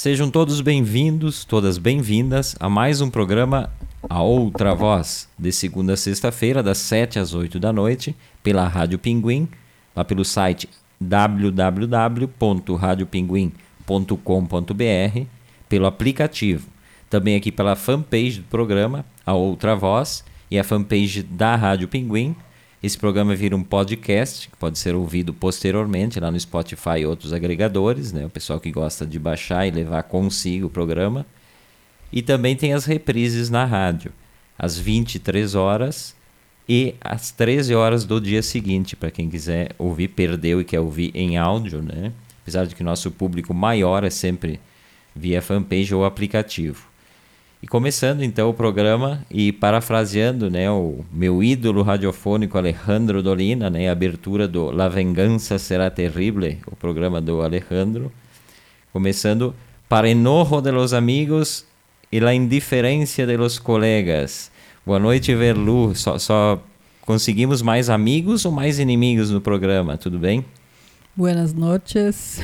Sejam todos bem-vindos, todas bem-vindas a mais um programa A Outra Voz, de segunda a sexta-feira, das 7 às 8 da noite, pela Rádio Pinguim, lá pelo site www.radiopinguim.com.br, pelo aplicativo. Também aqui pela fanpage do programa, A Outra Voz, e a fanpage da Rádio Pinguim. Esse programa vira um podcast que pode ser ouvido posteriormente lá no Spotify e outros agregadores, né? O pessoal que gosta de baixar e levar consigo o programa. E também tem as reprises na rádio, às 23 horas e às 13 horas do dia seguinte, para quem quiser ouvir, perdeu e quer ouvir em áudio, né? Apesar de que nosso público maior é sempre via fanpage ou aplicativo. E começando então o programa e parafraseando né, o meu ídolo radiofônico Alejandro Dolina, né, a abertura do La Venganza Será Terrible, o programa do Alejandro, começando para enojo de los amigos e la indiferencia de los colegas. Boa noite, Verlu. Só, só conseguimos mais amigos ou mais inimigos no programa? Tudo bem? Buenas noches.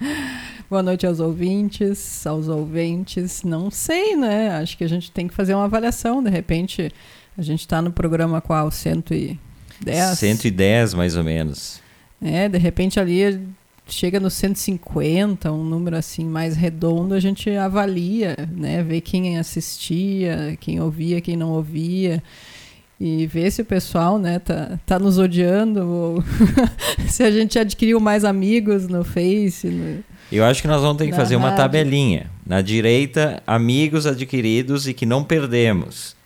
Boa noite aos ouvintes, aos ouvintes. Não sei, né? Acho que a gente tem que fazer uma avaliação. De repente, a gente está no programa qual? 110? 110, mais ou menos. É, de repente ali chega no 150, um número assim mais redondo, a gente avalia, né? Vê quem assistia, quem ouvia, quem não ouvia e ver se o pessoal né, tá, tá nos odiando ou se a gente adquiriu mais amigos no Face. No... Eu acho que nós vamos ter que fazer uma tabelinha. Na direita, amigos adquiridos e que não perdemos.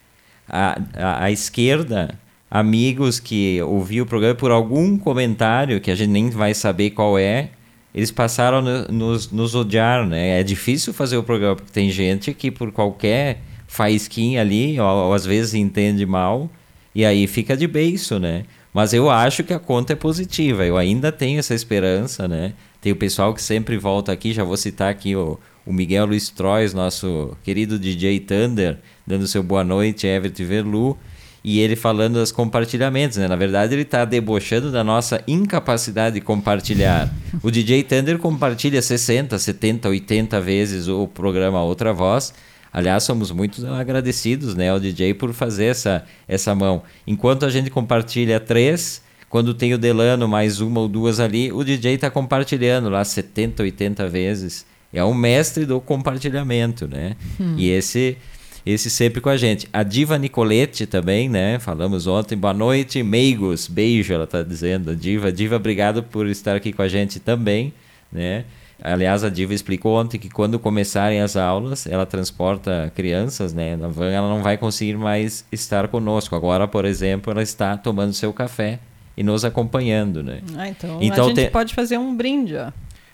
A, a, a esquerda, amigos que ouviram o programa por algum comentário que a gente nem vai saber qual é, eles passaram a nos, nos odiar, né? É difícil fazer o programa, porque tem gente que por qualquer faísquinha ali, ou, ou às vezes entende mal, e aí fica de beiço, né? Mas eu acho que a conta é positiva, eu ainda tenho essa esperança, né? Tem o pessoal que sempre volta aqui, já vou citar aqui o, o Miguel Luiz Trois, nosso querido DJ Thunder, dando seu boa noite, Everett Verlu, e ele falando dos compartilhamentos, né? Na verdade, ele está debochando da nossa incapacidade de compartilhar. O DJ Thunder compartilha 60, 70, 80 vezes o programa Outra Voz. Aliás, somos muito agradecidos, né, ao DJ por fazer essa, essa mão. Enquanto a gente compartilha três, quando tem o Delano mais uma ou duas ali, o DJ está compartilhando lá 70, 80 vezes. É um mestre do compartilhamento, né? Hum. E esse esse sempre com a gente. A Diva Nicolete também, né? Falamos ontem. Boa noite, meigos. Beijo, ela está dizendo. Diva, Diva, obrigado por estar aqui com a gente também, né? Aliás, a Diva explicou ontem que quando começarem as aulas, ela transporta crianças, né? Na van, ela não vai conseguir mais estar conosco. Agora, por exemplo, ela está tomando seu café e nos acompanhando, né? Ah, então, então a gente tem... pode fazer um brinde, ó.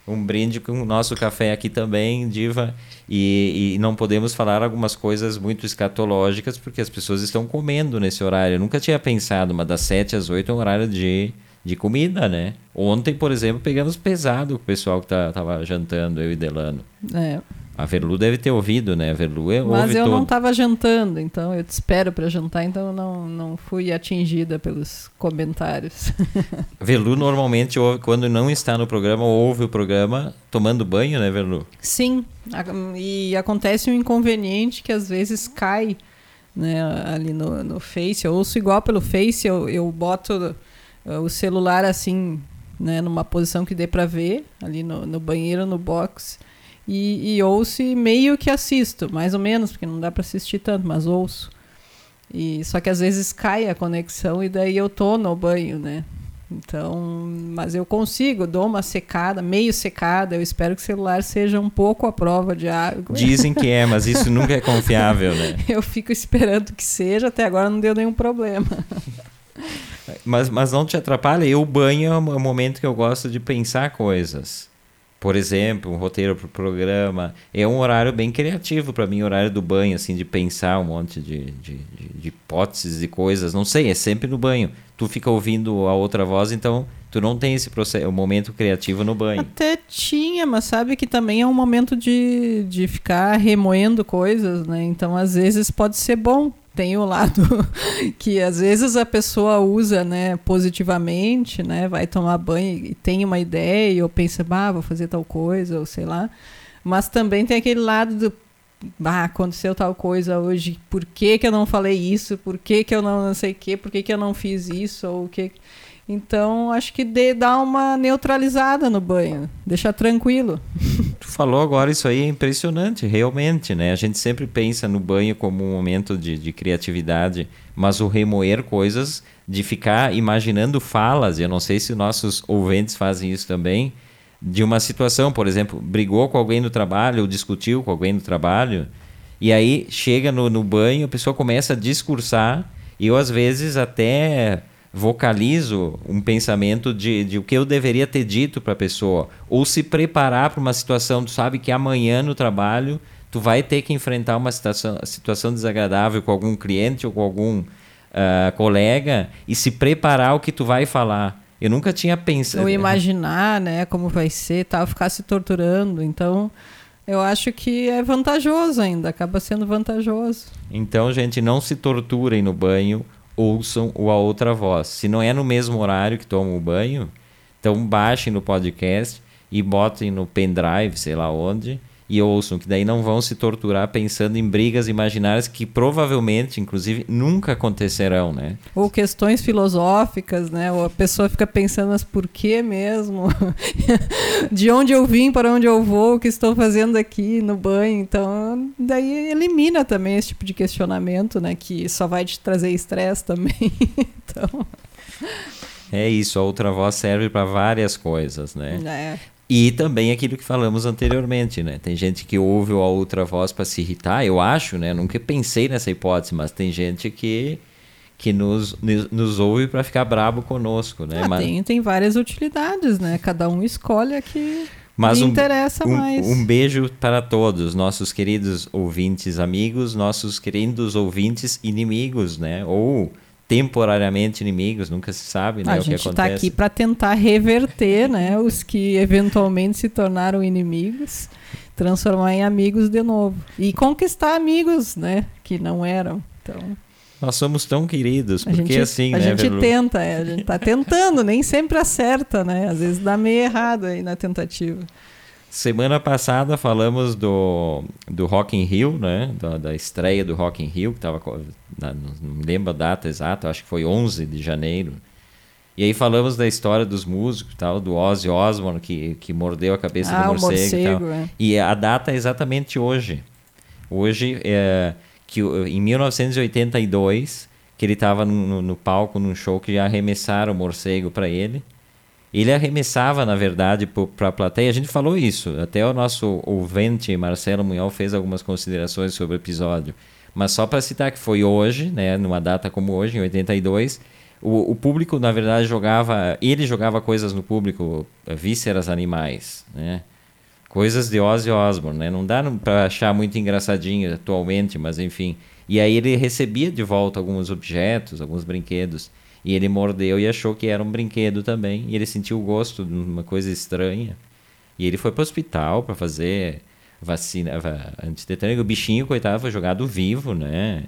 Um brinde com o nosso café aqui também, Diva. E, e, não podemos falar algumas coisas muito escatológicas, porque as pessoas estão comendo nesse horário. Eu nunca tinha pensado, mas das 7 às 8 é um horário de, de comida, né? Ontem, por exemplo, pegamos pesado com o pessoal que tá, tava jantando, eu e Delano. É. A Verlu deve ter ouvido, né? A Verlu é, Mas eu não estava jantando, então eu te espero para jantar, então eu não, não fui atingida pelos comentários. Verlu normalmente, quando não está no programa, ouve o programa tomando banho, né, Verlu? Sim, e acontece um inconveniente que às vezes cai né, ali no, no Face. Eu ouço igual pelo Face, eu, eu boto o celular assim, né, numa posição que dê para ver, ali no, no banheiro, no box e, e ouço e meio que assisto, mais ou menos, porque não dá para assistir tanto, mas ouço. E só que às vezes cai a conexão e daí eu tô no banho, né? Então, mas eu consigo, dou uma secada, meio secada. Eu espero que o celular seja um pouco a prova de água. Dizem que é, mas isso nunca é confiável, né? eu fico esperando que seja, até agora não deu nenhum problema. Mas, mas não te atrapalha? Eu banho é o momento que eu gosto de pensar coisas por exemplo, um roteiro para o programa. É um horário bem criativo para mim, horário do banho, assim, de pensar um monte de, de, de, de hipóteses e coisas. Não sei, é sempre no banho. Tu fica ouvindo a outra voz, então tu não tem esse processo, o momento criativo no banho. Até tinha, mas sabe que também é um momento de, de ficar remoendo coisas, né? Então, às vezes pode ser bom tem o lado que às vezes a pessoa usa, né, positivamente, né, vai tomar banho e tem uma ideia ou pensa, bah, vou fazer tal coisa, ou sei lá. Mas também tem aquele lado do ah, aconteceu tal coisa hoje, por que, que eu não falei isso? Por que, que eu não, não sei o que? Por que, que eu não fiz isso? Ou que... Então, acho que de, dá uma neutralizada no banho, deixa tranquilo. Tu falou agora isso aí, é impressionante, realmente, né? A gente sempre pensa no banho como um momento de, de criatividade, mas o remoer coisas, de ficar imaginando falas, eu não sei se nossos ouvintes fazem isso também, de uma situação, por exemplo, brigou com alguém no trabalho, ou discutiu com alguém no trabalho, e aí chega no, no banho, a pessoa começa a discursar, e eu às vezes até vocalizo um pensamento de, de o que eu deveria ter dito para a pessoa, ou se preparar para uma situação, tu sabe que amanhã no trabalho tu vai ter que enfrentar uma situação, situação desagradável com algum cliente ou com algum uh, colega e se preparar o que tu vai falar. Eu nunca tinha pensado. Ou imaginar, né, como vai ser, tal, ficar se torturando. Então, eu acho que é vantajoso ainda, acaba sendo vantajoso. Então, gente, não se torturem no banho, ouçam o A Outra Voz. Se não é no mesmo horário que tomam o banho, então baixem no podcast e botem no pendrive, sei lá onde, e ouçam, que daí não vão se torturar pensando em brigas imaginárias que provavelmente, inclusive, nunca acontecerão, né? Ou questões filosóficas, né? Ou a pessoa fica pensando, mas por que mesmo? De onde eu vim, para onde eu vou, o que estou fazendo aqui no banho? Então, daí elimina também esse tipo de questionamento, né? Que só vai te trazer estresse também. então... É isso, a outra voz serve para várias coisas, né? É. E também aquilo que falamos anteriormente, né? Tem gente que ouve a outra voz para se irritar, eu acho, né? Nunca pensei nessa hipótese, mas tem gente que que nos, nos ouve para ficar brabo conosco, né? Ah, mas... tem, tem várias utilidades, né? Cada um escolhe a que mas lhe um, interessa um, mais. Um beijo para todos, nossos queridos ouvintes amigos, nossos queridos ouvintes inimigos, né? Ou temporariamente inimigos, nunca se sabe né, a o que gente está aqui para tentar reverter né, os que eventualmente se tornaram inimigos, transformar em amigos de novo. E conquistar amigos né, que não eram. Então... Nós somos tão queridos, porque gente, assim, a né, gente Verlu? tenta, é, a gente está tentando, nem sempre acerta, né? Às vezes dá meio errado aí na tentativa. Semana passada falamos do, do Rock in Rio, né? Da, da estreia do Rock in Rio, que estava não me lembro a data exata, acho que foi 11 de janeiro. E aí falamos da história dos músicos, tal, do Ozzy Osbourne que, que mordeu a cabeça ah, do morcego, morcego e tal. É. E a data é exatamente hoje. Hoje é que em 1982 que ele estava no, no, no, palco num show que arremessaram o morcego para ele. Ele arremessava, na verdade, para a plateia. A gente falou isso. Até o nosso ouvinte Marcelo Munhol fez algumas considerações sobre o episódio. Mas só para citar que foi hoje, né, numa data como hoje, em 82, o, o público, na verdade, jogava. Ele jogava coisas no público, eh, vísceras animais, né? Coisas de Ozzy Osbourne, né? Não dá para achar muito engraçadinho atualmente, mas enfim. E aí ele recebia de volta alguns objetos, alguns brinquedos. E ele mordeu e achou que era um brinquedo também. E ele sentiu o gosto de uma coisa estranha. E ele foi para o hospital para fazer vacina antitetânica. O bichinho, coitado, foi jogado vivo, né?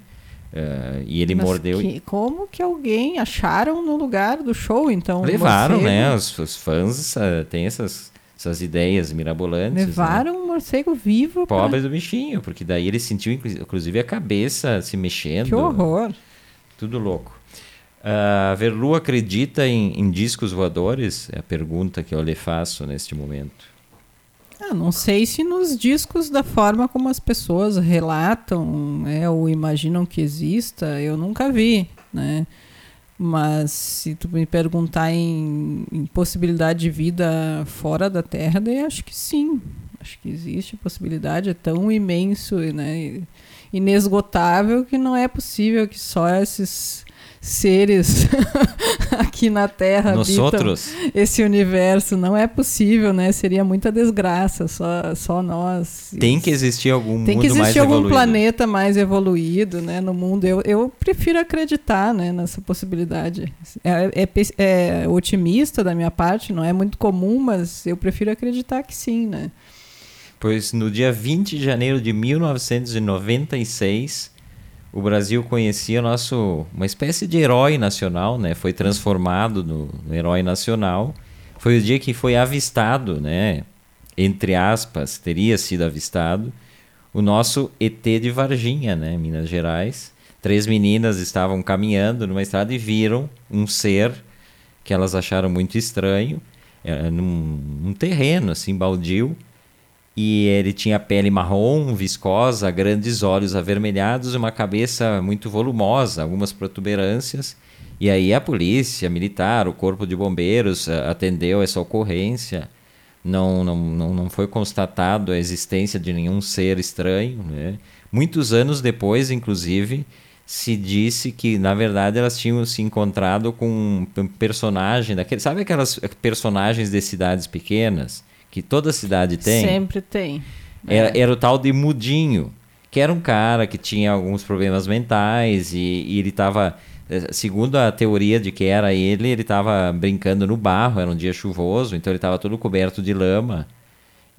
Uh, e ele Mas mordeu. Que, como que alguém acharam no lugar do show, então? Levaram, né? Os, os fãs uh, têm essas, essas ideias mirabolantes. Levaram né? um morcego vivo. Pobre pra... do bichinho, porque daí ele sentiu, inclusive, a cabeça se mexendo. Que horror. Tudo louco. Uh, Verlu acredita em, em discos voadores? É a pergunta que eu lhe faço neste momento. Ah, não sei se nos discos da forma como as pessoas relatam né, ou imaginam que exista, eu nunca vi, né? Mas se tu me perguntar em, em possibilidade de vida fora da Terra, daí acho que sim. Acho que existe possibilidade, é tão imenso né, inesgotável que não é possível que só esses seres aqui na Terra Nós outros. esse universo. Não é possível, né? Seria muita desgraça, só, só nós. Tem que existir algum Tem que existir algum evoluído. planeta mais evoluído, né? No mundo. Eu, eu prefiro acreditar, né? Nessa possibilidade. É, é, é otimista da minha parte, não é muito comum, mas eu prefiro acreditar que sim, né? Pois no dia 20 de janeiro de 1996 o Brasil conhecia nosso uma espécie de herói nacional, né? Foi transformado no, no, herói nacional. Foi o dia que foi avistado, né? entre aspas, teria sido avistado o nosso ET de Varginha, né, Minas Gerais. Três meninas estavam caminhando numa estrada e viram um ser que elas acharam muito estranho, num, num terreno assim baldio, e ele tinha pele marrom, viscosa, grandes olhos avermelhados e uma cabeça muito volumosa, algumas protuberâncias. E aí a polícia militar, o corpo de bombeiros eh, atendeu essa ocorrência. Não, não, não, não foi constatado a existência de nenhum ser estranho. Né? Muitos anos depois, inclusive, se disse que, na verdade, elas tinham se encontrado com um personagem daquele. Sabe aquelas personagens de cidades pequenas? Que toda cidade tem? Sempre tem. Era, é. era o tal de Mudinho, que era um cara que tinha alguns problemas mentais e, e ele estava eh, segundo a teoria de que era ele, ele estava brincando no barro, era um dia chuvoso, então ele estava todo coberto de lama.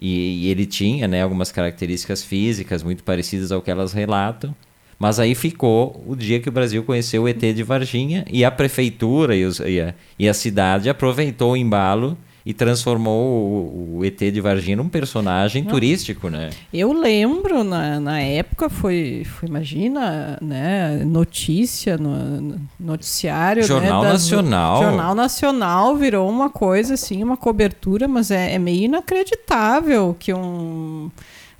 E, e, ele tinha né, algumas características físicas muito parecidas ao que elas relatam. Mas aí ficou o dia que o Brasil conheceu o ET de Varginha e a prefeitura e, os, e, a, e a cidade aproveitou o embalo e transformou o, o, ET de Varginha num personagem Não. turístico, né? Eu lembro, na, na época, foi, foi, imagina, né, notícia, no, noticiário. Né, Jornal né, das, Nacional. Jornal Nacional virou uma coisa assim, uma cobertura, mas é, é meio inacreditável que um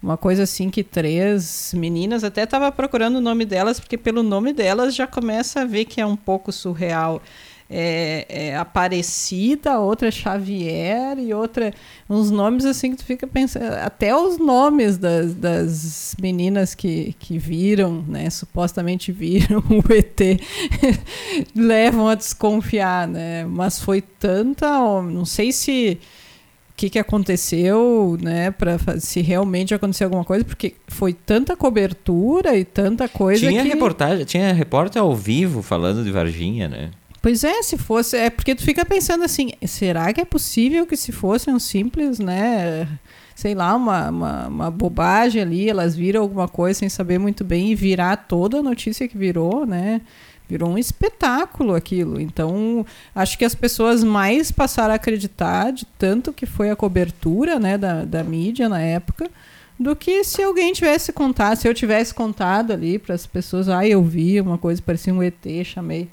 uma coisa assim que três meninas, até estava procurando o nome delas, porque pelo nome delas já começa a ver que é um pouco surreal é, é Aparecida, outra é Xavier e outra. Uns nomes assim que tu fica pensando. Até os nomes das, das meninas que, que viram, né? Supostamente viram o ET, levam a desconfiar, né? Mas foi tanta. Não sei se o que, que aconteceu, né, para se realmente aconteceu alguma coisa, porque foi tanta cobertura e tanta coisa tinha que... reportagem, tinha repórter ao vivo falando de Varginha, né? Pois é, se fosse. É porque tu fica pensando assim: será que é possível que se fosse um simples, né? Sei lá, uma, uma, uma bobagem ali, elas viram alguma coisa sem saber muito bem e virar toda a notícia que virou, né? Virou um espetáculo aquilo. Então, acho que as pessoas mais passaram a acreditar de tanto que foi a cobertura né, da, da mídia na época, do que se alguém tivesse contado, se eu tivesse contado ali para as pessoas, ah, eu vi uma coisa, parecia um ET, chamei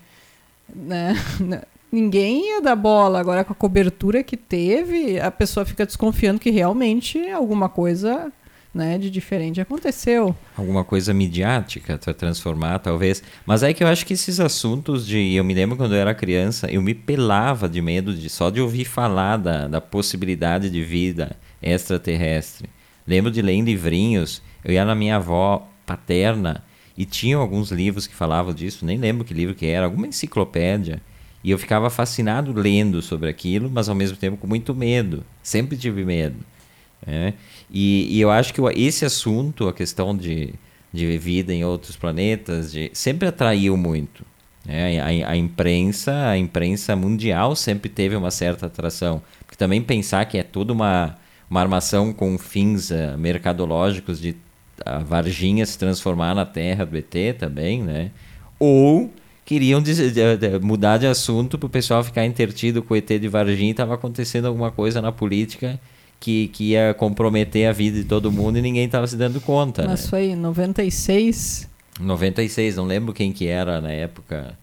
né? Ninguém ia dar bola. Agora, com a cobertura que teve, a pessoa fica desconfiando que realmente alguma coisa né, de diferente aconteceu. Alguma coisa midiática para transformar, talvez. Mas é que eu acho que esses assuntos de. Eu me lembro quando eu era criança, eu me pelava de medo de só de ouvir falar da, da possibilidade de vida extraterrestre. Lembro de ler em livrinhos. Eu ia na minha avó paterna e tinham alguns livros que falavam disso, nem lembro que livro que era, alguma enciclopédia. E eu ficava fascinado lendo sobre aquilo, mas ao mesmo tempo com muito medo. Sempre tive medo. Né? E, e, eu acho que esse assunto, a questão de, de vida em outros planetas, de, sempre atraiu muito. Né? A, a, imprensa, a imprensa mundial sempre teve uma certa atração. Porque também pensar que é tudo uma, uma armação com fins uh, mercadológicos de a Varginha se transformar na terra do ET também, né? Ou queriam mudar de assunto para o pessoal ficar intertido com o ET de Varginha e estava acontecendo alguma coisa na política que, que ia comprometer a vida de todo mundo e ninguém estava se dando conta. Mas né? foi em 96? 96, não lembro quem que era na época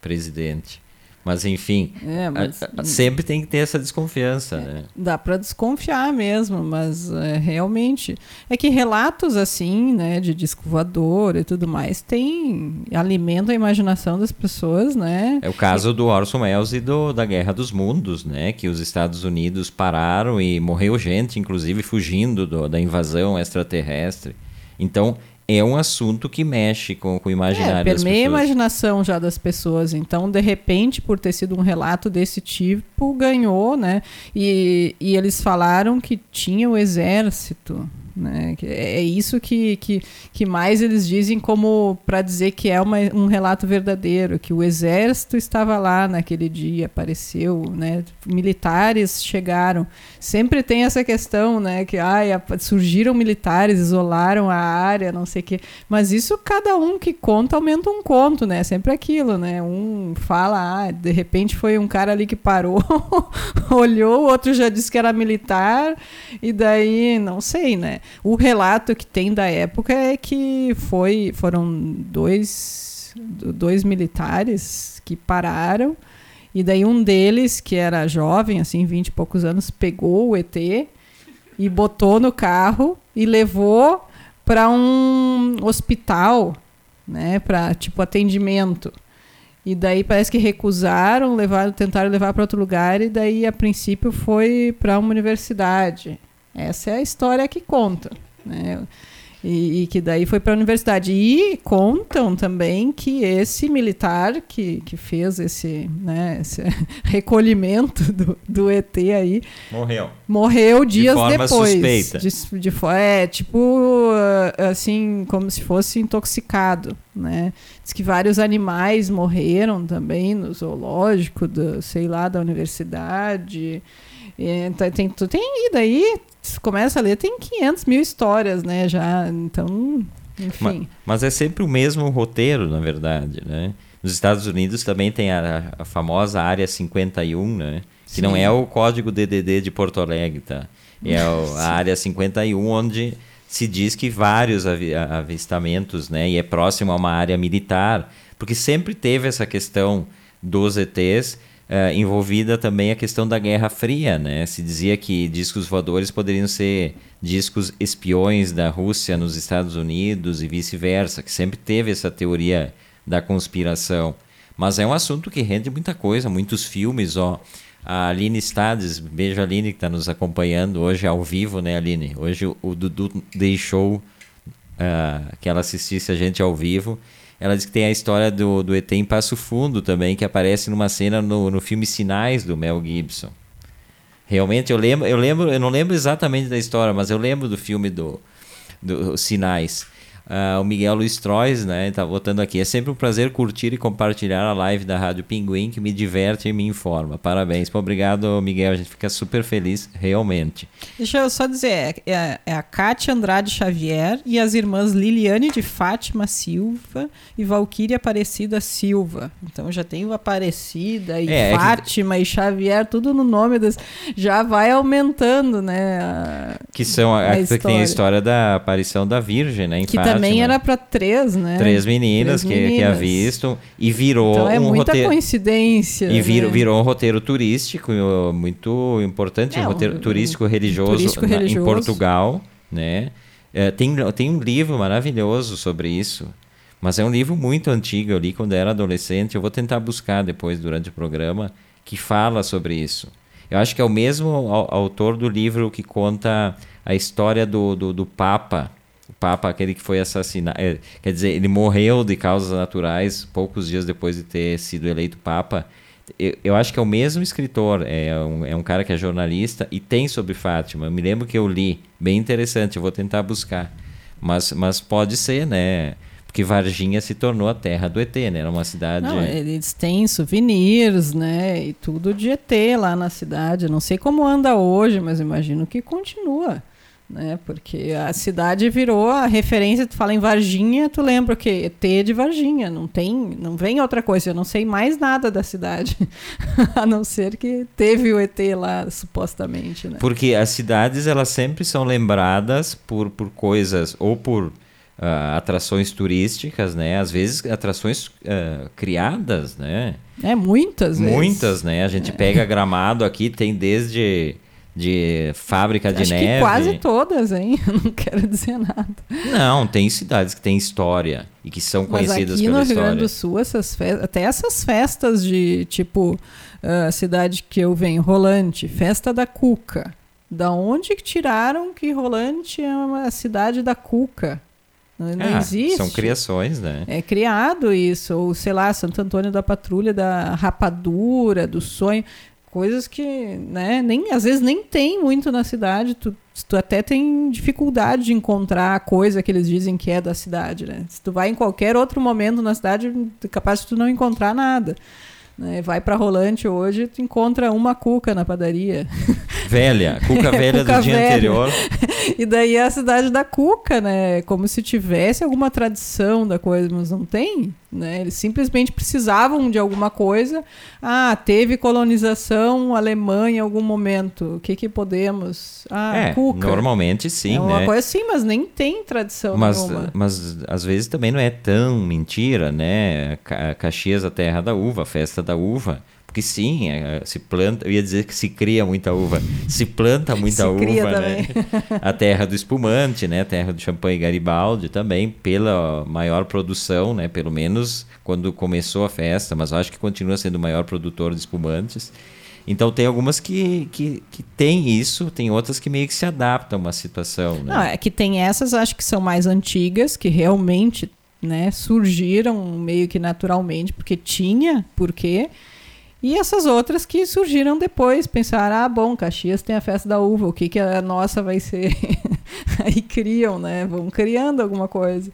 presidente. Mas enfim, é, mas... sempre tem que ter essa desconfiança. É, né? Dá para desconfiar mesmo, mas é, realmente é que relatos assim, né, de disco voador e tudo mais, tem alimentam a imaginação das pessoas, né? É o caso do Orson Welles e do, da Guerra dos Mundos, né, que os Estados Unidos pararam e morreu gente, inclusive fugindo do, da invasão extraterrestre. Então é um assunto que mexe com, com o imaginário é, das pessoas. a imaginação já das pessoas. Então, de repente, por ter sido um relato desse tipo, ganhou, né? E, e eles falaram que tinha o exército Né? É isso que, que, que mais eles dizem como para dizer que é uma, um relato verdadeiro, que o exército estava lá naquele dia, apareceu, né? militares chegaram. Sempre tem essa questão, né? que ai, surgiram militares, isolaram a área, não sei o quê. Mas isso cada um que conta aumenta um conto, né? Sempre aquilo, né? Um fala, ah, de repente foi um cara ali que parou, olhou, o outro já disse que era militar, e daí, não sei, né? O relato que tem da época é que foi, foram dois, dois militares que pararam, e daí um deles, que era jovem, assim, vinte e poucos anos, pegou o ET e botou no carro e levou para um hospital, né, para tipo atendimento. E daí parece que recusaram, levaram, tentaram levar para outro lugar e daí a princípio foi para uma universidade. Essa é a história que conta. Né? E, e, que daí foi para a universidade. E contam também que esse militar que, que fez esse, né, esse recolhimento do, do ET aí. Morreu. Morreu dias de forma depois. Suspeita. De, de, é, tipo, assim, como se fosse intoxicado. Né? Diz que vários animais morreram também no zoológico, do, sei lá, da universidade. Então, tem, tem, e daí começa a ler, tem 500 mil histórias, né? Já, então, enfim. Mas, mas é sempre o mesmo roteiro, na verdade, né? Nos Estados Unidos também tem a, a famosa Área 51, né? Que Sim. não é o código DDD de Porto Alegre, tá? É o, a Área 51, onde se diz que vários avistamentos, né? E é próximo a uma área militar, porque sempre teve essa questão dos ETs uh, envolvida também a questão da Guerra Fria, né? Se dizia que discos voadores poderiam ser discos espiões da Rússia nos Estados Unidos e vice-versa, que sempre teve essa teoria da conspiração. Mas é um assunto que rende muita coisa, muitos filmes, ó. A Aline Stades, beijo Aline que está nos acompanhando hoje ao vivo, né, Aline? Hoje o Dudu deixou uh, que ela assistisse a gente ao vivo ela diz que tem a história do, do ET em Passo Fundo também, que aparece numa cena no, no filme Sinais do Mel Gibson. Realmente eu lembro, eu lembro, eu não lembro exatamente da história, mas eu lembro do filme do, do Sinais. Uh, o Miguel Luiz Trois, né, tá votando aqui. É sempre um prazer curtir e compartilhar a live da Rádio Pinguim, que me diverte e me informa. Parabéns. Obrigado, Miguel. A gente fica super feliz, realmente. Deixa eu só dizer, é, é a Kátia Andrade Xavier e as irmãs Liliane de Fátima Silva e Valquíria Aparecida Silva. Então já tem o Aparecida e é, Fátima é que... e Xavier, tudo no nome das... Já vai aumentando, né? A... Que são a, a, a que tem a história da aparição da Virgem, né? Em que Fátima também era para três, né? Três meninas, três meninas. Que, que avistam e virou então é um muita roteiro. coincidência. E virou, né? virou um roteiro turístico muito importante, é, um roteiro um, turístico religioso, turístico na, religioso. em Portugal, né? É, tem, tem um livro maravilhoso sobre isso. Mas é um livro muito antigo, eu li quando era adolescente. Eu vou tentar buscar depois, durante o programa, que fala sobre isso. Eu acho que é o mesmo autor do livro que conta a história do, do, do Papa Papa, aquele que foi assassinado. É, quer dizer, ele morreu de causas naturais poucos dias depois de ter sido eleito Papa. Eu, eu acho que é o mesmo escritor, é um, é um cara que é jornalista e tem sobre Fátima. Eu me lembro que eu li, bem interessante, eu vou tentar buscar. Mas, mas pode ser, né? Porque Varginha se tornou a terra do ET, né? Era uma cidade. Não, eles têm souvenirs, né? E tudo de ET lá na cidade. Não sei como anda hoje, mas imagino que continua né? Porque a cidade virou a referência, tu fala em Varginha, tu lembra o quê? ET de Varginha, não tem, não vem outra coisa, eu não sei mais nada da cidade, a não ser que teve o ET lá, supostamente, né? Porque as cidades, elas sempre são lembradas por, por coisas, ou por uh, atrações turísticas, né? Às vezes atrações uh, criadas, né? É, muitas vezes. Muitas, né? A gente é. pega gramado aqui, tem desde de fábrica de Acho neve. Que quase todas, hein? Não quero dizer nada. Não, tem cidades que têm história e que são conhecidas Mas aqui no Rio Grande do Sul, essas festas, até essas festas de tipo a uh, cidade que eu venho, Rolante, festa da Cuca. Da onde que tiraram que Rolante é uma cidade da Cuca? Não, não ah, existe. São criações, né? É criado isso. Ou, sei lá, Santo Antônio da Patrulha, da Rapadura, do Sonho coisas que, né, nem, às vezes nem tem muito na cidade, tu, tu até tem dificuldade de encontrar a coisa que eles dizem que é da cidade, né? Se tu vai em qualquer outro momento na cidade, é capaz de tu não encontrar nada. Né? Vai para Rolante hoje, tu encontra uma cuca na padaria. Velha, cuca velha cuca do dia velha. anterior. E daí é a cidade da cuca, né? Como se tivesse alguma tradição da coisa, mas não tem. Né? Eles simplesmente precisavam de alguma coisa. Ah, teve colonização alemã em algum momento. O que que podemos? Ah, é, cuca. Normalmente sim, é uma né? coisa assim, mas nem tem tradição mas, nenhuma. Mas às vezes também não é tão mentira, né? Caxias, a terra da uva, a festa da uva. Porque sim, é, se planta, eu ia dizer que se cria muita uva, se planta muita se uva, né? A terra do espumante, né? A terra do champanhe Garibaldi também, pela maior produção, né? Pelo menos quando começou a festa, mas acho que continua sendo o maior produtor de espumantes. Então tem algumas que, que, que tem isso, tem outras que meio que se adaptam a uma situação. Né? Não, é que tem essas, acho que são mais antigas, que realmente né, surgiram meio que naturalmente, porque tinha porquê. E essas outras que surgiram depois, pensaram, ah, bom, Caxias tem a festa da uva, o que, que a nossa vai ser? Aí criam, né? Vão criando alguma coisa.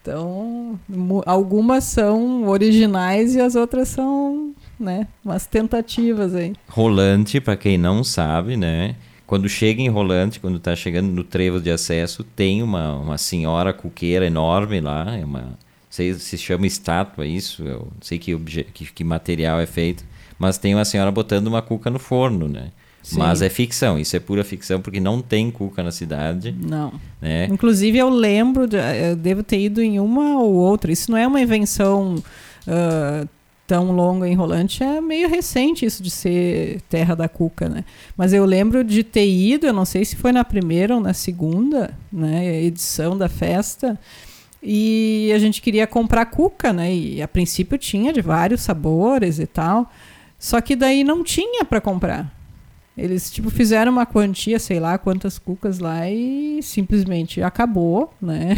Então, algumas são originais e as outras são, né, umas tentativas aí. Rolante, para quem não sabe, né? Quando chega em Rolante, quando está chegando no trevo de acesso, tem uma, uma senhora cuqueira enorme lá, é uma, sei se chama estátua isso, eu não sei que, que, que material é feito mas tem uma senhora botando uma cuca no forno, né? Sim. Mas é ficção, isso é pura ficção, porque não tem cuca na cidade. Não. Né? Inclusive, eu lembro, de, eu devo ter ido em uma ou outra. Isso não é uma invenção uh, tão longa, enrolante, é meio recente isso de ser terra da cuca, né? Mas eu lembro de ter ido, eu não sei se foi na primeira ou na segunda né, edição da festa, e a gente queria comprar cuca, né? E a princípio tinha de vários sabores e tal. Só que daí não tinha para comprar. Eles tipo fizeram uma quantia, sei lá quantas cucas lá e simplesmente acabou, né?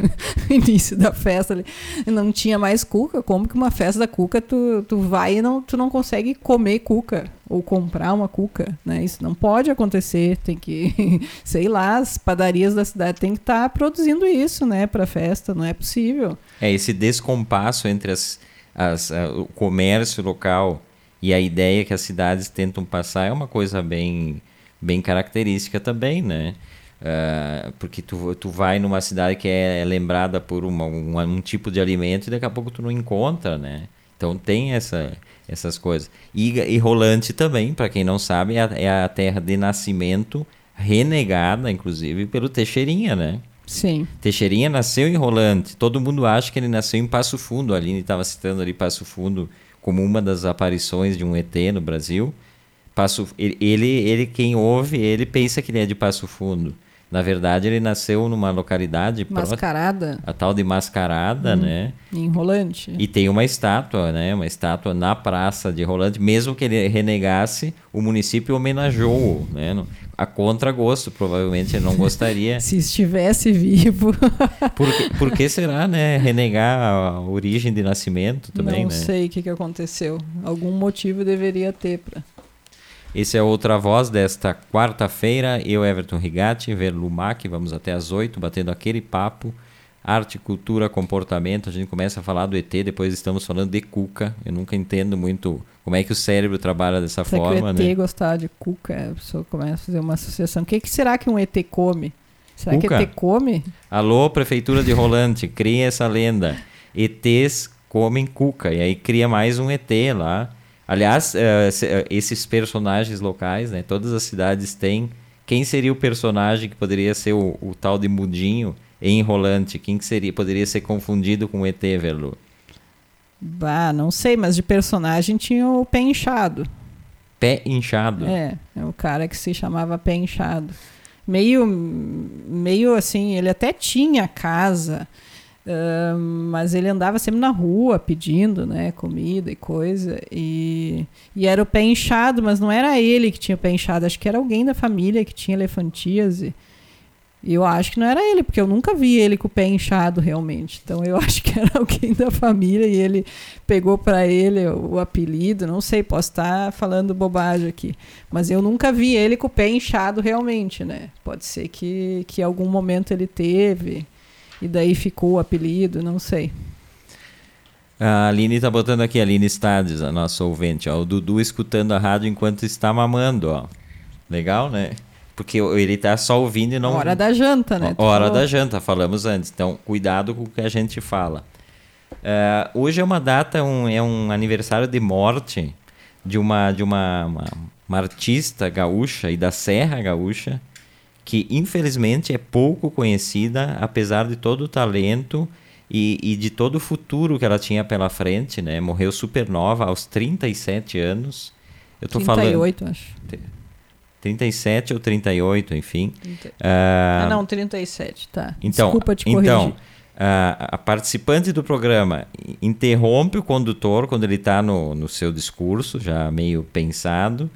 início da festa ali, não tinha mais cuca. Como que uma festa da cuca tu, tu vai e não tu não consegue comer cuca ou comprar uma cuca, né? Isso não pode acontecer. Tem que, sei lá, as padarias da cidade tem que estar tá produzindo isso, né, para festa. Não é possível. É esse descompasso entre as, as, o comércio local e a ideia que as cidades tentam passar é uma coisa bem, bem característica também, né? Uh, porque tu, tu vai numa cidade que é lembrada por uma, um, um, tipo de alimento e daqui a pouco tu não encontra, né? Então tem essa, essas coisas. E, e Rolante também, para quem não sabe, é a, é a, terra de nascimento renegada, inclusive, pelo Teixeirinha, né? Sim. Teixeirinha nasceu em Rolante. Todo mundo acha que ele nasceu em Passo Fundo. A Aline estava citando ali Passo Fundo como uma das aparições de um ET no Brasil. Passo, ele, ele, quem ouve, ele pensa que ele é de Passo Fundo. Na verdade, ele nasceu numa localidade mascarada, a tal de Mascarada, hum, né? Em Rolante. E tem uma estátua, né? Uma estátua na praça de Rolante, mesmo que ele renegasse, o município homenageou, né? A contragosto, provavelmente ele não gostaria. Se estivesse vivo. por, que, por que será, né? Renegar a origem de nascimento também, não né? Não sei o que, que aconteceu. Algum motivo deveria ter para esse é outra voz desta quarta-feira. Eu, Everton Rigatti, Ver Lumac. Vamos até às oito, batendo aquele papo. Arte, cultura, comportamento. A gente começa a falar do ET, depois estamos falando de Cuca. Eu nunca entendo muito como é que o cérebro trabalha dessa será forma. Que o ET né? gostar de Cuca, a pessoa começa a fazer uma associação. O que, que será que um ET come? Será Cuca? que ET come? Alô, Prefeitura de Rolante, cria essa lenda. ETs comem Cuca. E aí cria mais um ET lá Aliás, uh, esses personagens locais, né? Todas as cidades têm. Quem seria o personagem que poderia ser o, o tal de Mudinho enrolante? Quem que seria? Poderia ser confundido com o ET, Verlu? Bah, não sei, mas de personagem tinha o Pé Inchado. Pé Inchado? É, é o cara que se chamava Pé Inchado. Meio, meio assim, ele até tinha casa Uh, mas ele andava sempre na rua pedindo né, comida e coisa. E, e era o pé inchado, mas não era ele que tinha o pé inchado, acho que era alguém da família que tinha elefantíase. E eu acho que não era ele, porque eu nunca vi ele com o pé inchado realmente. Então eu acho que era alguém da família e ele pegou para ele o, apelido. Não sei, posso estar falando bobagem aqui. Mas eu nunca vi ele com o pé inchado realmente, né? Pode ser que, que algum momento ele teve e daí ficou o apelido, não sei. A Aline tá botando aqui, a Aline Stades, a nossa ouvinte, ó, o Dudu escutando a rádio enquanto está mamando, ó. Legal, né? Porque ele tá só ouvindo e não. Hora da janta, né? Hora da janta, falamos antes. Então, cuidado com o que a gente fala. Uh, hoje é uma data, um, é um aniversário de morte de uma, de uma, uma, uma artista gaúcha e da Serra Gaúcha, que infelizmente é pouco conhecida, apesar de todo o talento e, e, de todo o futuro que ela tinha pela frente, né? Morreu super nova, aos 37 anos. Eu tô 38, falando... acho. 37 ou 38, enfim. Uh, ah, não, 37, tá. Então, Desculpa te corrigir. Então, uh, a participante do programa interrompe o condutor quando ele está no, no seu discurso, já meio pensado,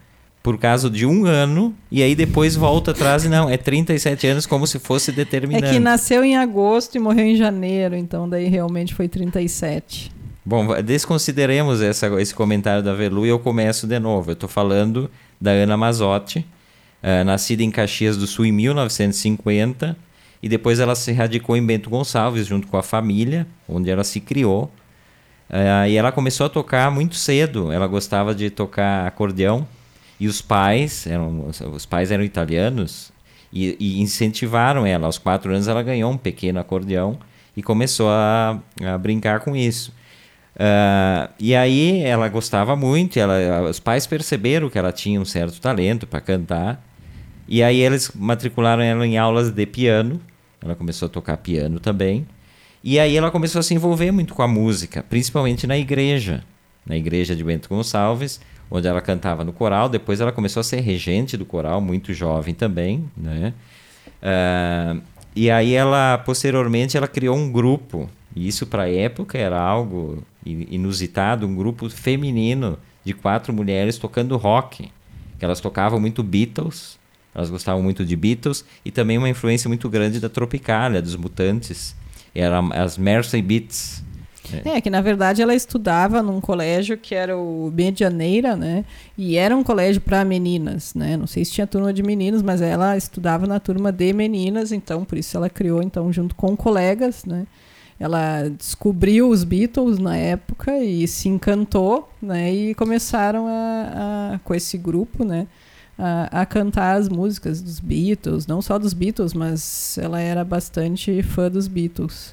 por causa de um ano, e aí depois volta atrás e não, é 37 anos como se fosse determinante. É que nasceu em agosto e morreu em janeiro, então daí realmente foi 37. Bom, desconsideremos essa, esse comentário da Velu e eu começo de novo. Eu estou falando da Ana Mazotti, uh, nascida em Caxias do Sul em 1950, e depois ela se radicou em Bento Gonçalves junto com a família, onde ela se criou. Uh, e ela começou a tocar muito cedo. Ela gostava de tocar acordeão e os pais eram os pais eram italianos e, e incentivaram ela. Aos quatro anos ela ganhou um pequeno acordeão e começou a, a brincar com isso. Uh, e aí ela gostava muito, ela, os pais perceberam que ela tinha um certo talento para cantar e aí eles matricularam ela em aulas de piano. Ela começou a tocar piano também. E aí ela começou a se envolver muito com a música, principalmente na igreja, na igreja de Bento Gonçalves, onde ela cantava no coral. Depois ela começou a ser regente do coral, muito jovem também, né? Uh, e aí ela, posteriormente, ela criou um grupo. E isso para a época era algo inusitado, um grupo feminino de quatro mulheres tocando rock. Elas tocavam muito Beatles, elas gostavam muito de Beatles e também uma influência muito grande da Tropicália, dos Mutantes. Eram as Mercy Beats. É. é, que na verdade ela estudava num colégio que era o Medianeira, né? E era um colégio para meninas, né? Não sei se tinha turma de meninos, mas ela estudava na turma de meninas, então por isso ela criou então junto com colegas, né? Ela descobriu os Beatles na época e se encantou, né? E começaram a, a com esse grupo, né? a, a, cantar as músicas dos Beatles, não só dos Beatles, mas ela era bastante fã dos Beatles.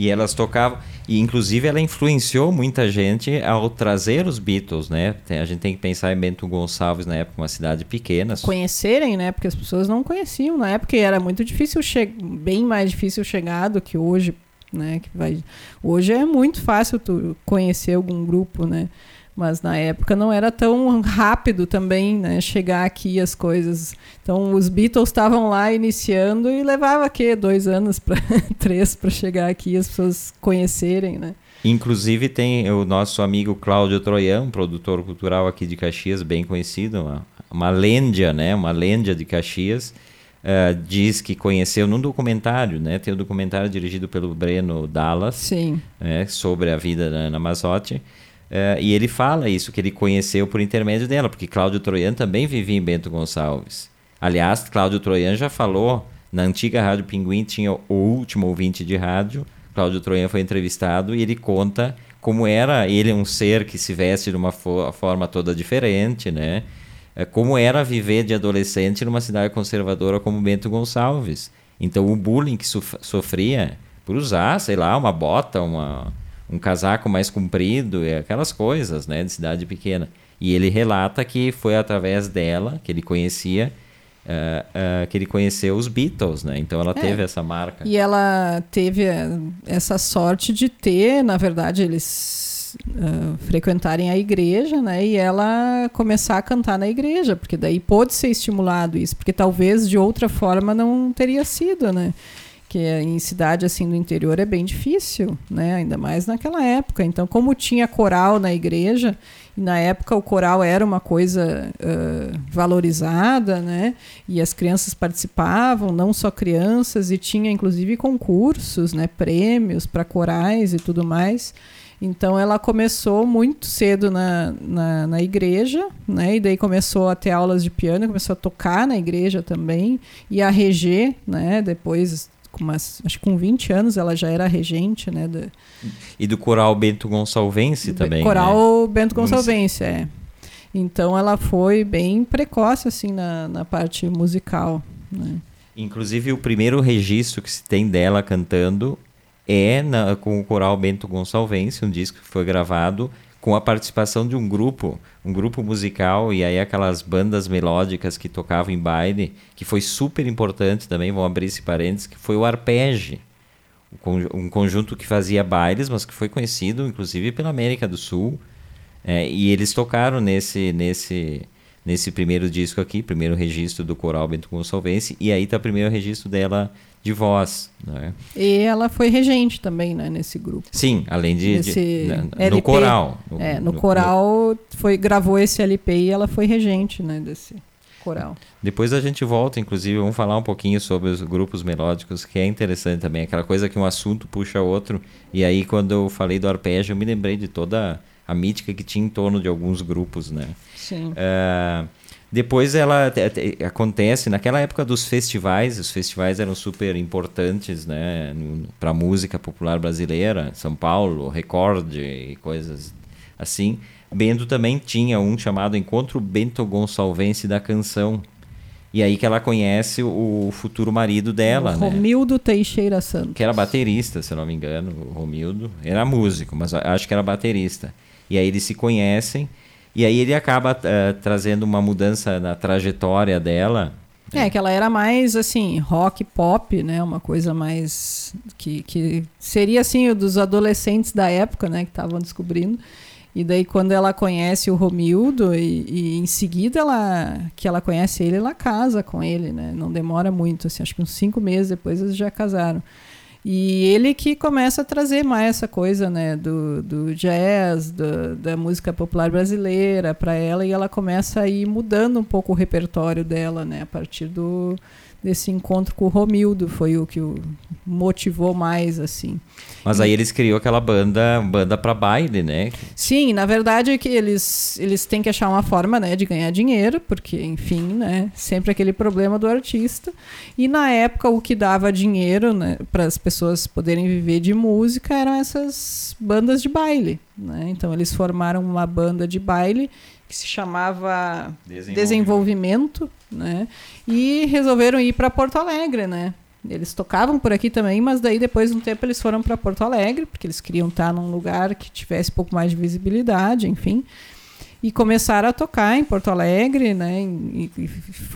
E elas tocavam, e inclusive ela influenciou muita gente ao trazer os Beatles, né? a gente tem que pensar em Bento Gonçalves na época, uma cidade pequena. Conhecerem, né? Porque as pessoas não conheciam na época e era muito difícil, bem mais difícil chegar do que hoje, né? Que vai, hoje é muito fácil tu conhecer algum grupo, né? Mas na época não era tão rápido também né, chegar aqui as coisas. Então os Beatles estavam lá iniciando e levava que dois anos para três para chegar aqui as pessoas conhecerem, né? Inclusive tem o nosso amigo Cláudio Troian, produtor cultural aqui de Caxias, bem conhecido, uma, uma lenda, né? Uma lenda de Caxias. Uh, diz que conheceu num documentário, né? Tem um documentário dirigido pelo Breno Dallas, Sim. Né? sobre a vida da Ana Mazotti. Uh, e ele fala isso, que ele conheceu por intermédio dela, porque Cláudio Troian também vivia em Bento Gonçalves. Aliás, Cláudio Troian já falou, na antiga Rádio Pinguim tinha o último ouvinte de rádio, Cláudio Troian foi entrevistado e ele conta como era ele um ser que se veste de uma fo forma toda diferente, né? É, como era viver de adolescente numa cidade conservadora como Bento Gonçalves. Então o bullying que sofria por usar, sei lá, uma bota, uma, um casaco mais comprido, e aquelas coisas, né, de cidade pequena. E ele relata que foi através dela que ele conhecia Uh, uh, que ele conheceu os Beatles, né? Então ela é. teve essa marca. E ela teve eh, essa sorte de ter, na verdade, eles uh, frequentarem a igreja, né? E ela começar a cantar na igreja, porque daí pôde ser estimulado isso, porque talvez de outra forma não teria sido, né? Que em cidade assim do interior é bem difícil, né? Ainda mais naquela época. Então, como tinha coral na igreja, e na época o coral era uma coisa uh, valorizada, né? E as crianças participavam, não só crianças, e tinha inclusive concursos, né? Prêmios para corais e tudo mais. Então ela começou muito cedo na, na, na, igreja, né? E daí começou a ter aulas de piano, começou a tocar na igreja também, e a reger, né? Depois, com umas, acho que com 20 anos ela já era regente, né? Do, e do coral Bento Gonçalvense também. Coral né? Bento Gonçalvense, é. Então ela foi bem precoce assim na, na parte musical. Né? Inclusive o primeiro registro que se tem dela cantando é na, com o coral Bento Gonçalvense, um disco que foi gravado com a participação de um grupo, um grupo musical e aí aquelas bandas melódicas que tocavam em baile, que foi super importante também, vou abrir esse parênteses, que foi o Arpege, um conjunto que fazia bailes, mas que foi conhecido inclusive pela América do Sul, é, e eles tocaram nesse, nesse, nesse primeiro disco aqui, primeiro registro do coral Bento Gonçalvense, e aí está o primeiro registro dela de voz. Né? E ela foi regente também né, nesse grupo. Sim, além de, Nesse de na, no coral. No, é, no, no coral no... foi gravou esse LP e ela foi regente né, desse coral. Depois a gente volta, inclusive, vamos falar um pouquinho sobre os grupos melódicos, que é interessante também, aquela coisa que um assunto puxa outro. E aí quando eu falei do arpégio, eu me lembrei de toda a mítica que tinha em torno de alguns grupos, né? Sim. Uh, depois ela acontece naquela época dos festivais, os festivais eram super importantes, né, para a música popular brasileira, São Paulo, Record e coisas assim. Bento também tinha um chamado Encontro Bento Gonçalvense da Canção. E aí que ela conhece o futuro marido dela, o né? Romildo Teixeira Santos. Que era baterista, se não me engano, o Romildo. Era músico, mas acho que era baterista. E aí eles se conhecem e aí ele acaba uh, trazendo uma mudança na trajetória dela. É, que ela era mais, assim, rock pop, né? Uma coisa mais... Que, que seria, assim, o dos adolescentes da época, né? Que estavam descobrindo. E daí, quando ela conhece o Romildo, e, e, em seguida ela, que ela conhece ele, ela casa com ele, né? Não demora muito, assim, acho que uns cinco meses depois eles já casaram. E ele que começa a trazer mais essa coisa, né, do, do jazz, do, da música popular brasileira para ela, e ela começa a ir mudando um pouco o repertório dela, né, a partir do, desse encontro com o Romildo, foi o que o motivou mais, assim. Mas aí eles criou aquela banda, banda para baile, né? Sim, na verdade é que eles, eles têm que achar uma forma, né, de ganhar dinheiro, porque, enfim, né, sempre aquele problema do artista. E na época o que dava dinheiro, né, para as pessoas poderem viver de música eram essas bandas de baile, né? Então eles formaram uma banda de baile que se chamava Desenvolvimento, Desenvolvimento né? E resolveram ir para Porto Alegre, né? Eles tocavam por aqui também, mas daí depois de um tempo eles foram para Porto Alegre, porque eles queriam estar num lugar que tivesse um pouco mais de visibilidade, enfim. E começaram a tocar em Porto Alegre, né? E, e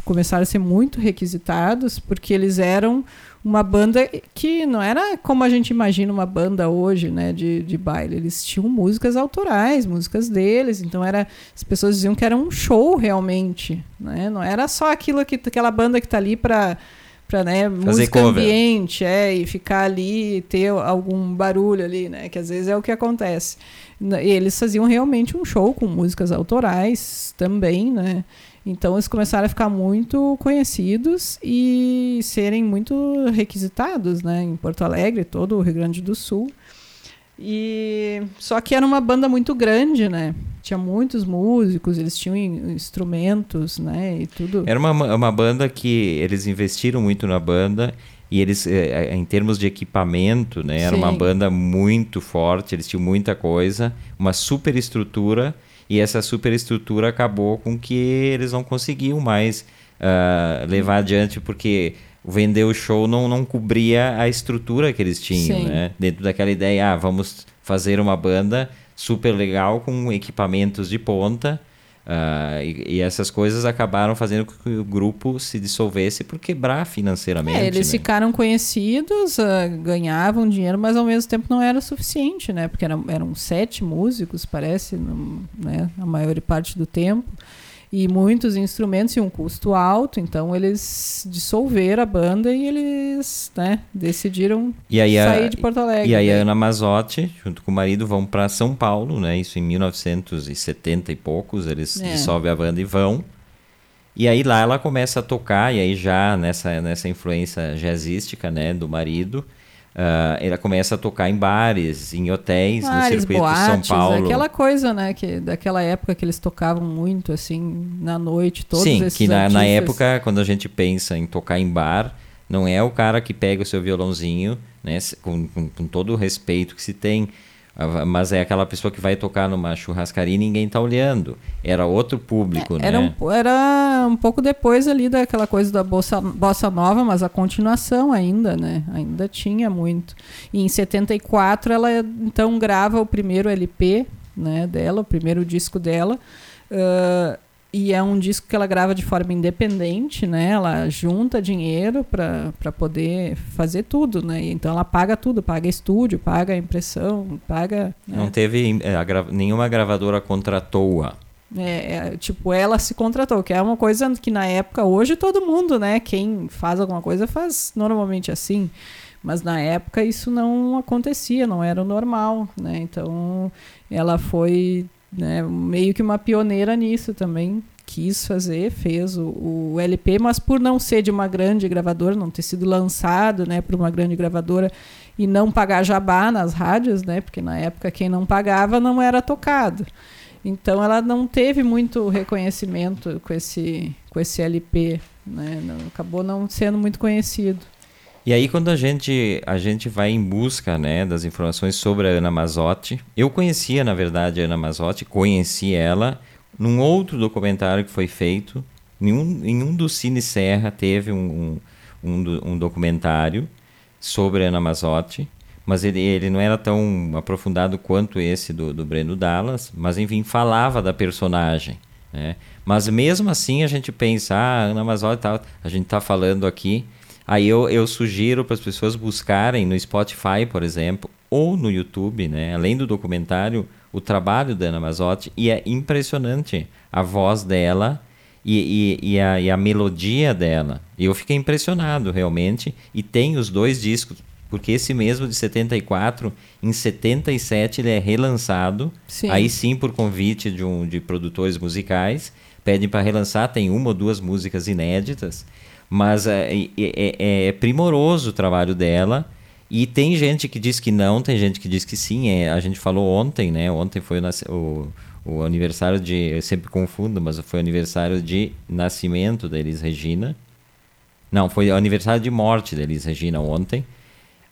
começaram a ser muito requisitados, porque eles eram uma banda que não era como a gente imagina uma banda hoje, né, de, de baile. Eles tinham músicas autorais, músicas deles, então era as pessoas diziam que era um show realmente, né? Não era só aquilo que aquela banda que está ali para para né, música cover. ambiente, é, e ficar ali e ter algum barulho ali, né, que às vezes é o que acontece. E eles faziam realmente um show com músicas autorais também, né? Então eles começaram a ficar muito conhecidos e serem muito requisitados, né, em Porto Alegre, todo o Rio Grande do Sul. E só que era uma banda muito grande, né? Tinha muitos músicos, eles tinham instrumentos, né, e tudo. Era uma, uma banda que eles investiram muito na banda e eles eh, eh, em termos de equipamento, né, era Sim. uma banda muito forte, eles tinham muita coisa, uma super estrutura e essa superestrutura acabou com que eles não conseguiam mais uh, levar adiante, porque vender o show não, não cobria a estrutura que eles tinham, Sim. né? Dentro daquela ideia, ah, vamos fazer uma banda super legal com equipamentos de ponta, Uh, e, e, essas coisas acabaram fazendo com que o grupo se dissolvesse por quebrar financeiramente. É, eles né? ficaram conhecidos, uh, ganhavam dinheiro, mas ao mesmo tempo não era suficiente, né? Porque eram, eram sete músicos, parece, no, né? a maior parte do tempo. E muitos instrumentos e um custo alto, então eles dissolveram a banda e eles né, decidiram aí sair a, de Porto Alegre. E aí a Ana Mazotti, junto com o marido, vão para São Paulo, né? Isso em 1970 e poucos, eles é. dissolvem a banda e vão. E aí lá ela começa a tocar, e aí já nessa, nessa influência jazzística, né, do marido, Uh, ela começa a tocar em bares, em hotéis, bares, no circuito boates, de São Paulo. Aquela coisa, né, que daquela época que eles tocavam muito, assim, na noite, todos Sim, esses que na, na, época, quando a gente pensa em tocar em bar, não é o cara que pega o seu violãozinho, né, com, com, com todo o respeito que se tem, mas é aquela pessoa que vai tocar numa churrascaria e ninguém tá olhando. Era outro público, é, era né? Um, era um pouco depois ali daquela coisa da bossa, bossa nova, mas a continuação ainda, né? Ainda tinha muito. E em 74 ela então grava o primeiro LP né, dela, o primeiro disco dela. Uh, e é um disco que ela grava de forma independente, né? Ela junta dinheiro para poder fazer tudo, né? Então ela paga tudo, paga estúdio, paga impressão, paga. Né? Não teve é, gra nenhuma gravadora contratou-a. É, é, tipo, ela se contratou, que é uma coisa que na época, hoje todo mundo, né? Quem faz alguma coisa faz normalmente assim. Mas na época isso não acontecia, não era o normal, né? Então ela foi né, meio que uma pioneira nisso também. Quis fazer, fez o, o, LP, mas por não ser de uma grande gravadora, não ter sido lançado né, por uma grande gravadora e não pagar jabá nas rádios, né, porque na época quem não pagava não era tocado. Então ela não teve muito reconhecimento com esse, com esse LP, né, não, acabou não sendo muito conhecido. E aí quando a gente a gente vai em busca, né, das informações sobre a Ana Mazotti, eu conhecia na verdade a Ana Mazotti, conheci ela num outro documentário que foi feito, em um, em um do Cine Serra teve um, um, um, um documentário sobre a Ana Mazotti, mas ele, ele não era tão aprofundado quanto esse do, do Breno Dallas, mas enfim, falava da personagem. Né? Mas mesmo assim a gente pensa, ah, Ana Mazotti, tá, a gente está falando aqui Aí eu, eu sugiro para as pessoas buscarem no Spotify, por exemplo, ou no YouTube, né? além do documentário, o trabalho da Ana Mazotti. E é impressionante a voz dela e, e, e, a, e a melodia dela. E eu fiquei impressionado, realmente. E tem os dois discos, porque esse mesmo de 74, em 77 ele é relançado. Sim. Aí sim, por convite de, um, de produtores musicais. Pedem para relançar, tem uma ou duas músicas inéditas. Mas é, é, é, é, primoroso o trabalho dela. E tem gente que diz que não, tem gente que diz que sim. É, a gente falou ontem, né? Ontem foi o, o, o aniversário de. Eu sempre confundo, mas foi o aniversário de nascimento da Elis Regina. Não, foi o aniversário de morte da Elis Regina ontem.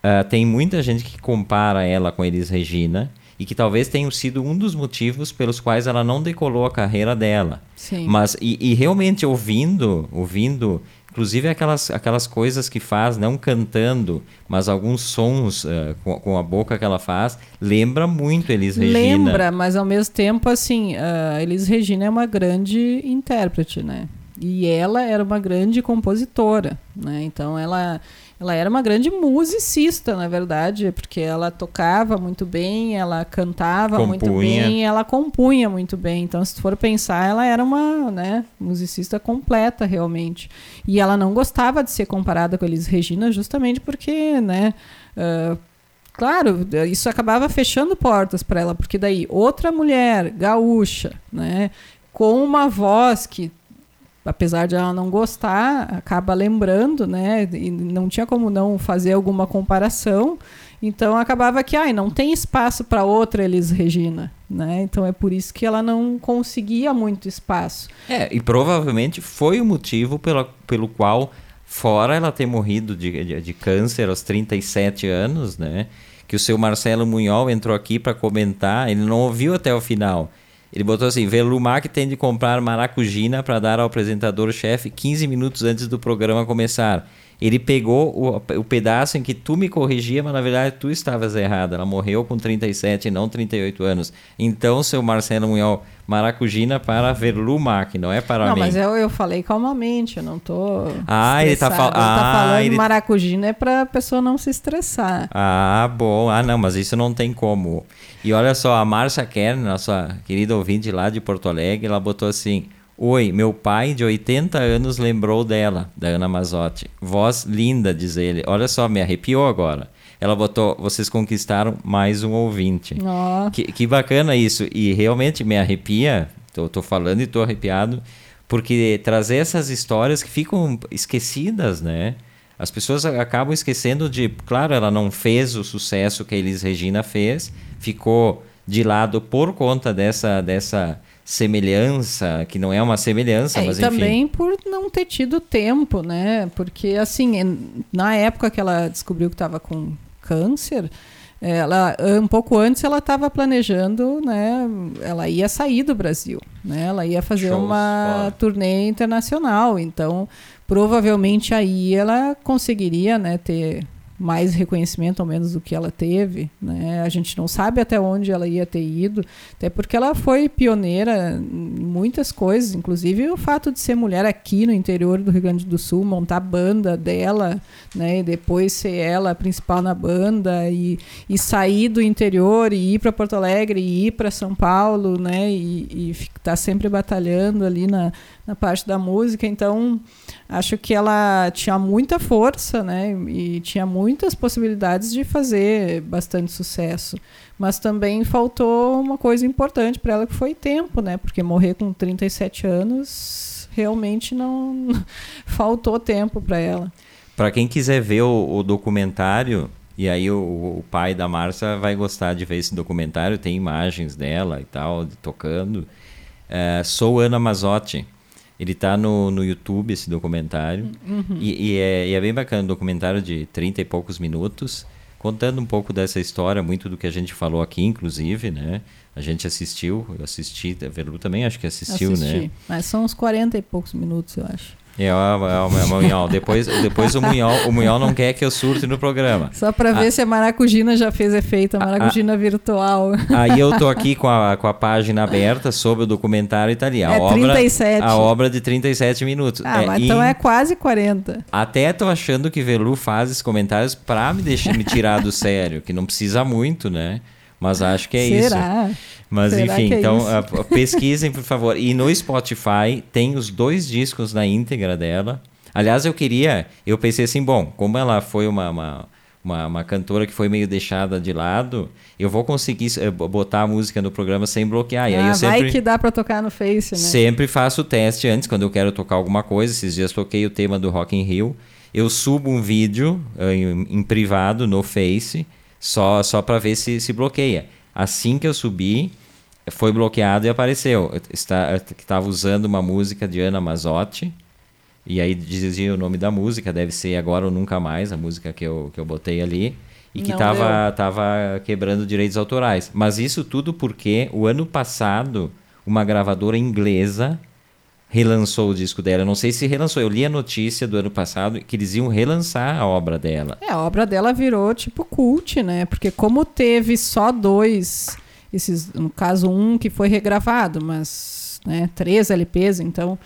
Uh, tem muita gente que compara ela com Elis Regina e que talvez tenha sido um dos motivos pelos quais ela não decolou a carreira dela. Sim. Mas e, e realmente ouvindo, ouvindo Inclusive aquelas, aquelas coisas que faz, não cantando, mas alguns sons uh, com, com, a boca que ela faz, lembra muito Elis Regina. Lembra, mas ao mesmo tempo, assim, uh, Elis Regina é uma grande intérprete, né? E ela era uma grande compositora, né? Então ela ela era uma grande musicista, na verdade, porque ela tocava muito bem, ela cantava compunha. muito bem, ela compunha muito bem. Então, se for pensar, ela era uma né, musicista completa, realmente. E ela não gostava de ser comparada com Elis Regina, justamente porque, né? Uh, claro, isso acabava fechando portas para ela, porque daí outra mulher gaúcha, né, com uma voz que apesar de ela não gostar, acaba lembrando, né? E não tinha como não fazer alguma comparação. Então acabava que, ai, não tem espaço para outra Elis Regina, né? Então é por isso que ela não conseguia muito espaço. É, e provavelmente foi o motivo pela, pelo qual, fora ela ter morrido de, de, de câncer aos 37 anos, né? Que o seu Marcelo Munhol entrou aqui para comentar, ele não ouviu até o final. Ele botou assim: Velumac tem de comprar maracujina para dar ao apresentador-chefe 15 minutos antes do programa começar. Ele pegou o, o pedaço em que tu me corrigia, mas na verdade tu estavas errada. Ela morreu com 37 e não 38 anos. Então, seu Marcelo Munhol, maracujina para Verlumac, não é para não, mim. Não, mas eu, eu falei calmamente, eu não tô. Ah, ele tá, fal... ele tá ah, falando ele... maracujina é para a pessoa não se estressar. Ah, bom. Ah, não, mas isso não tem como. E olha só, a Márcia Kern, nossa querida ouvinte lá de Porto Alegre, ela botou assim: Oi, meu pai de 80 anos lembrou dela, da Ana Mazotti. Voz linda, diz ele. Olha só, me arrepiou agora. Ela botou, vocês conquistaram mais um ouvinte. Ó. Que, que bacana isso. E realmente me arrepia. Tô, tô falando e tô arrepiado. Porque trazer essas histórias que ficam esquecidas, né? As pessoas acabam esquecendo de. Claro, ela não fez o sucesso que a Elis Regina fez, ficou de lado por conta dessa, dessa semelhança, que não é uma semelhança, É, mas e enfim. também por não ter tido tempo, né? Porque, assim, em- na época que ela descobriu que estava com câncer, ela, um pouco antes ela estava planejando, né? Ela ia sair do Brasil, né? Ela ia fazer Shows uma fora. turnê internacional, então provavelmente aí ela conseguiria, né? Ter mais reconhecimento, ao menos do que ela teve, né? A gente não sabe até onde ela ia ter ido, até porque ela foi pioneira em muitas coisas, inclusive o fato de ser mulher aqui no interior do Rio Grande do Sul, montar a banda dela, né? E depois ser ela a principal na banda e, e sair do interior e ir para Porto Alegre e ir para São Paulo, né? E estar sempre batalhando ali na, na parte da música. Então, acho que ela tinha muita força, né? E tinha muitas possibilidades de fazer bastante sucesso. Mas também faltou uma coisa importante para ela que foi tempo, né? Porque morrer com 37 anos realmente não faltou tempo para ela. Para quem quiser ver o, o documentário, e aí o, o pai da Márcia vai gostar de ver esse documentário, tem imagens dela e tal, tocando. É, Sou Ana Mazotti. Ele tá no, no YouTube, esse documentário. E, e é, e é bem bacana, um documentário de 30 e poucos minutos, contando um pouco dessa história, muito do que a gente falou aqui, inclusive, né? A gente assistiu, eu assisti, a Velu também acho que assistiu, Assisti. né? Mas são uns 40 e poucos minutos, eu acho. É, ó, ó, ó, Munhol. Depois, depois o, Munhol, o Munhol não quer que eu surte no programa. Só para ver se a maracujina já fez efeito, a maracujina virtual. Aí eu tô aqui com a, com a página aberta sobre o documentário e tá ali. A É obra, 37. A obra de 37 minutos. Ah, É, mas então é quase 40. Até tô achando que Velu faz esses comentários pra me deixar me tirar do sério, que não precisa muito, né? Mas acho que é isso. Será? Mas Será enfim, é então isso? pesquisem, por favor. E no Spotify tem os dois discos na íntegra dela. Aliás, eu queria, eu pensei assim, bom, como ela foi uma, uma, uma, uma cantora que foi meio deixada de lado, eu vou conseguir eh, bo- botar a música no programa sem bloquear. E aí ah, eu sempre, vai que dá para tocar no Face, né? sempre faço o teste antes, quando eu quero tocar alguma coisa. Esses dias toquei o tema do Rock in Rio. Eu subo um vídeo eh, em, em privado no Face, só, só para ver se, se bloqueia. Assim que eu subi, foi bloqueado e apareceu. Eu estava usando uma música de Ana Mazotti. E aí dizia o nome da música, deve ser Agora ou Nunca Mais, a música que eu, que eu botei ali. E que estava tava quebrando direitos autorais. Mas isso tudo porque o ano passado, uma gravadora inglesa relançou o disco dela. Eu não sei se relançou. Eu li a notícia do ano passado que eles iam relançar a obra dela. É, a obra dela virou tipo cult, né? Porque como teve só dois, esses, no caso um que foi regravado, mas né, três LPs, então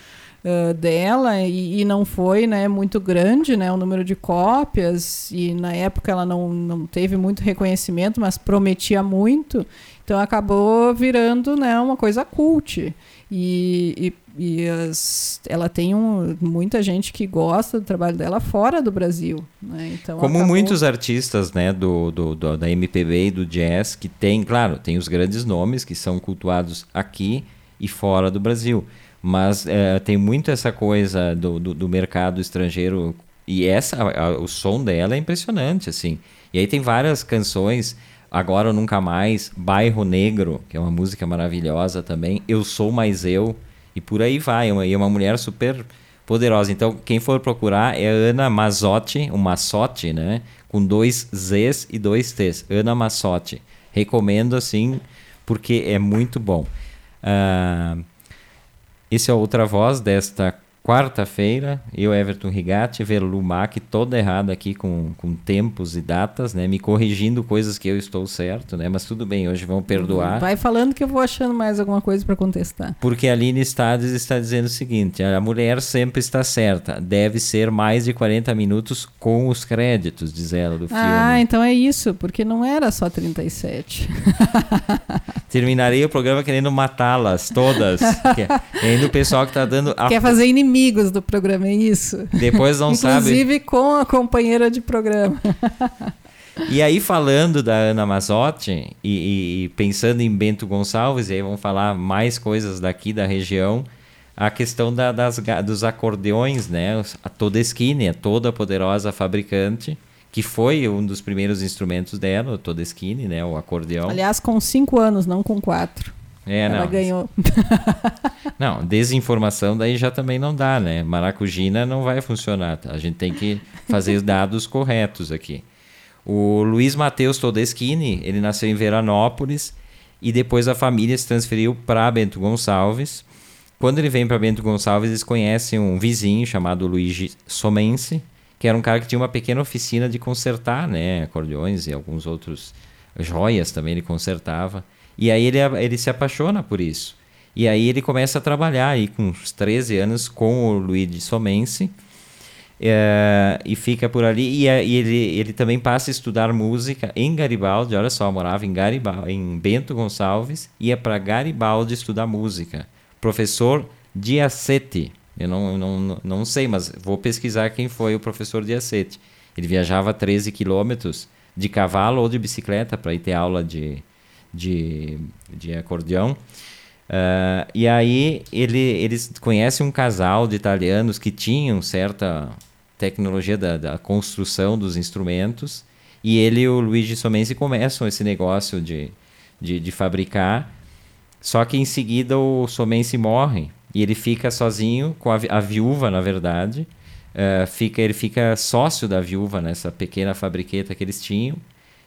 ah, dela e, e não foi né, muito grande né, o número de cópias e na época ela não, não teve muito reconhecimento, mas prometia muito, então acabou virando né, uma coisa cult. E, e, e as- ela tem um- muita gente que gosta do trabalho dela fora do Brasil. Né? Então, Como acabou- muitos artistas né, do, do, do- da MPB e do jazz, que tem, claro, tem os grandes nomes que são cultuados aqui e fora do Brasil. Mas eh, tem muito essa coisa do, do, do mercado estrangeiro. E essa, a- a- o som dela é impressionante, assim. E aí tem várias canções. Agora ou Nunca Mais, Bairro Negro, que é uma música maravilhosa também. Eu Sou Mais Eu. E por aí vai. E é uma mulher super poderosa. Então, quem for procurar é Ana Mazzotti, o Massotti, né? Com dois Zs e dois Ts. Ana Massotti. Recomendo, assim, porque é muito bom. Ah, esse é Outra Voz desta quarta-feira. Eu, Everton Rigatti, Verlu Mac, toda errada aqui com, com tempos e datas, né? Me corrigindo coisas que eu estou certo, né? Mas tudo bem, hoje vão perdoar. Vai falando que eu vou achando mais alguma coisa para contestar. Porque a Aline Stades está dizendo o seguinte: a mulher sempre está certa. Deve ser mais de 40 minutos com os créditos, diz ela do filme. Ah, então é isso, porque não era só 37. terminarei o programa querendo matá-las todas. e ainda o pessoal que está dando. A... Quer fazer inimigos do programa, é isso? Depois não Inclusive sabe. Inclusive com a companheira de programa. E aí, falando da Ana Mazotti e, e, pensando em Bento Gonçalves, e aí vamos falar mais coisas daqui da região, a questão da, das, dos acordeões, né? A Todeschini, a toda poderosa fabricante, que foi um dos primeiros instrumentos dela, o Todeschini, né? O acordeão. Aliás, com cinco anos, não com quatro. É, Ela não. ganhou. não, desinformação daí já também não dá, né? Maracujina não vai funcionar. A gente tem que fazer os dados corretos aqui. O Luiz Matheus Todeschini, ele nasceu em Veranópolis e depois a família se transferiu para Bento Gonçalves. Quando ele vem para Bento Gonçalves, eles conhecem um vizinho chamado Luigi Somense, que era um cara que tinha uma pequena oficina de consertar, né, acordeões e alguns outros joias também ele consertava. E aí ele, ele se apaixona por isso. E aí ele começa a trabalhar aí com uns 13 anos com o Luigi Somense. É, e fica por ali e, e, ele, ele também passa a estudar música em Garibaldi, olha só, morava em Garibaldi, em Bento Gonçalves, ia para Garibaldi estudar música. Professor Diacete, eu não, não, não sei, mas vou pesquisar quem foi o professor Diacete. Ele viajava 13 quilômetros de cavalo ou de bicicleta para ir ter aula de, de, de acordeão. Uh, e aí ele, eles conhecem um casal de italianos que tinham certa tecnologia da, da construção dos instrumentos e ele e o Luigi Somensi começam esse negócio de, de, de fabricar. Só que em seguida o Somensi morre e ele fica sozinho com a, a viúva, na verdade. Uh, fica, ele fica sócio da viúva nessa pequena fabriqueta que eles tinham.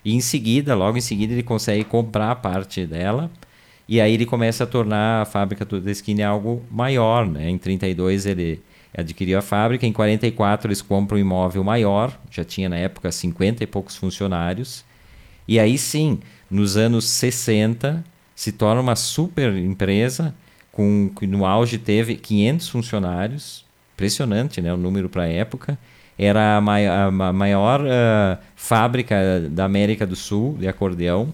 E em seguida, logo em seguida, ele consegue comprar parte dela e aí ele começa a tornar a fábrica esquina algo maior, né? Em 32 ele adquiriu a fábrica, em 44 eles compram um imóvel maior, já tinha na época 50 e poucos funcionários. E aí sim, nos anos 60, se torna uma super empresa com no auge teve 500 funcionários, impressionante, né, o número para a época. Era a, a maior uh, fábrica da América do Sul de acordeão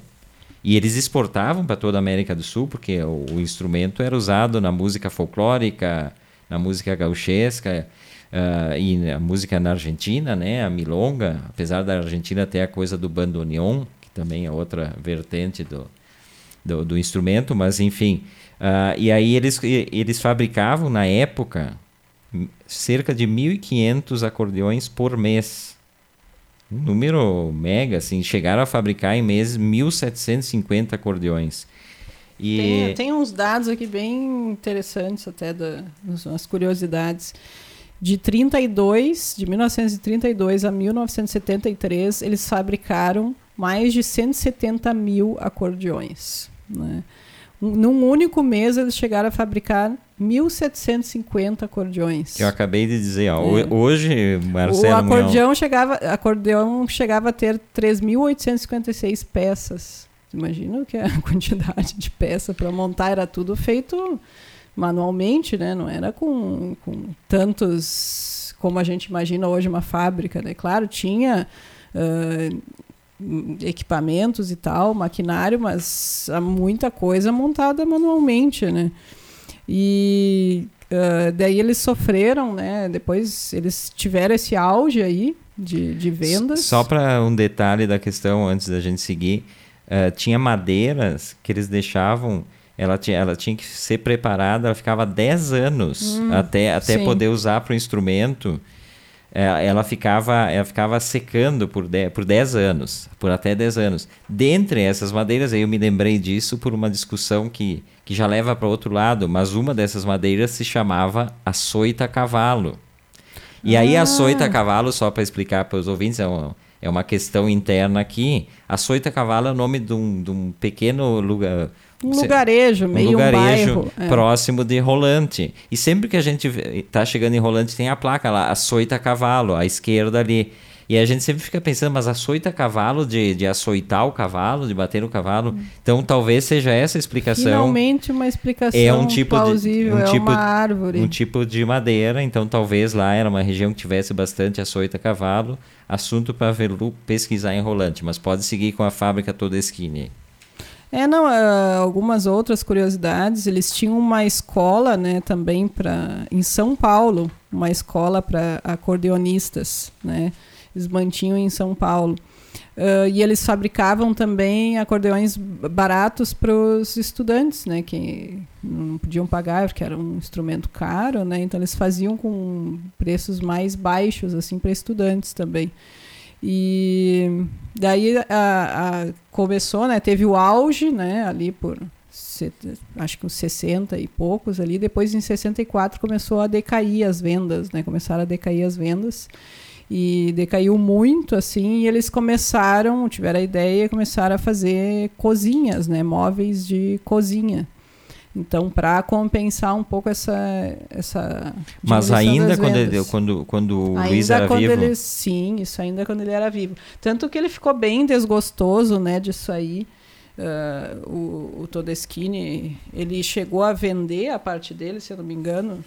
e eles exportavam para toda a América do Sul, porque o, o, instrumento era usado na música folclórica, na música gauchesca uh, e na música na Argentina, né? A milonga, apesar da Argentina ter a coisa do bandoneon, que também é outra vertente do, do, do instrumento, mas enfim. Uh, e aí eles, eles fabricavam, na época, cerca de 1.500 acordeões por mês. Um número mega, assim, chegaram a fabricar em meses 1.750 acordeões. E... Tem, tem, uns dados aqui bem interessantes até, da, umas curiosidades. De 32, de 1932 a 1973, eles fabricaram mais de 170 mil acordeões. Né? Num único mês, eles chegaram a fabricar 1.750 acordeões. Eu acabei de dizer, ó, é. hoje, Marcelo... O acordeão chegava, acordeão chegava a ter 3.856 peças. Imagina o que é a quantidade de peça para montar, era tudo feito manualmente, né? Não era com, com tantos como a gente imagina hoje uma fábrica, né? Claro, tinha uh, equipamentos e tal, maquinário, mas há muita coisa montada manualmente, né? E uh, daí eles sofreram, né? Depois eles tiveram esse auge aí de, de vendas. Só para um detalhe da questão antes da gente seguir, uh, tinha madeiras que eles deixavam ela tinha, ela tinha que ser preparada, ela ficava 10 anos hum, até, até poder usar para o instrumento. É, ela ficava, ela ficava secando por 10, por 10 anos, por até 10 anos. Dentre essas madeiras, aí eu me lembrei disso por uma discussão que, que já leva para outro lado, mas uma dessas madeiras se chamava açoita cavalo. E ah. aí, açoita cavalo, só para explicar para os ouvintes, é uma, é uma questão interna aqui. Açoita cavalo é o nome de um, de um pequeno lugar um lugarejo, meio um, lugarejo um bairro. É. próximo de Rolante. E sempre que a gente está chegando em Rolante, tem a placa lá, açoita cavalo, à esquerda ali. E a gente sempre fica pensando, mas açoita cavalo, de, de açoitar o cavalo, de bater o cavalo. Hum. Então talvez seja essa a explicação. Finalmente uma explicação é um tipo plausível, de, um é tipo, uma árvore. Um tipo de madeira, então talvez lá era uma região que tivesse bastante açoita cavalo. Assunto para pesquisar em Rolante, mas pode seguir com a fábrica toda esquina. É, não, uh, algumas outras curiosidades. Eles tinham uma escola, né, também para em São Paulo, uma escola para acordeonistas, né? Eles mantinham em São Paulo. Uh, e eles fabricavam também acordeões baratos para os estudantes, né, que não podiam pagar porque era um instrumento caro, né, então eles faziam com preços mais baixos assim para estudantes também. E daí a, a, começou, né, teve o auge, né, ali por acho que uns 60 e poucos ali, depois em 64 começou a decair as vendas, né, começaram a decair as vendas. E decaiu muito assim e eles começaram tiveram a ideia começaram a fazer cozinhas né móveis de cozinha então para compensar um pouco essa essa mas ainda quando ele, quando quando o ainda Luiz era quando vivo? ele, sim isso ainda quando ele era vivo. Tanto que ele ficou bem desgostoso né disso aí. Uh, o, o Todeschini ele chegou a vender a parte dele se eu não me engano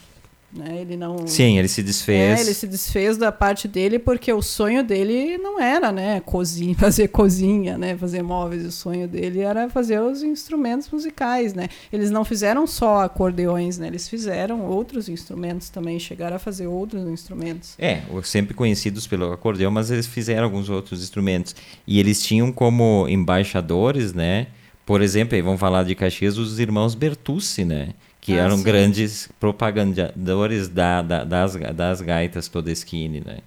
né? Ele não. Sim, ele se desfez. É, ele se desfez da parte dele porque o sonho dele não era, né, cozinha, fazer cozinha, né, fazer móveis. O sonho dele era fazer os instrumentos musicais, né. Eles não fizeram só acordeões, né, eles fizeram outros instrumentos também, chegaram a fazer outros instrumentos. É, sempre conhecidos pelo acordeão, mas eles fizeram alguns outros instrumentos e eles tinham como embaixadores, né. Por exemplo, vamos falar de Caxias, os irmãos Bertucci, né? Que ah, eram sim. grandes propagandadores da, da, das, das gaitas Todeschini, né?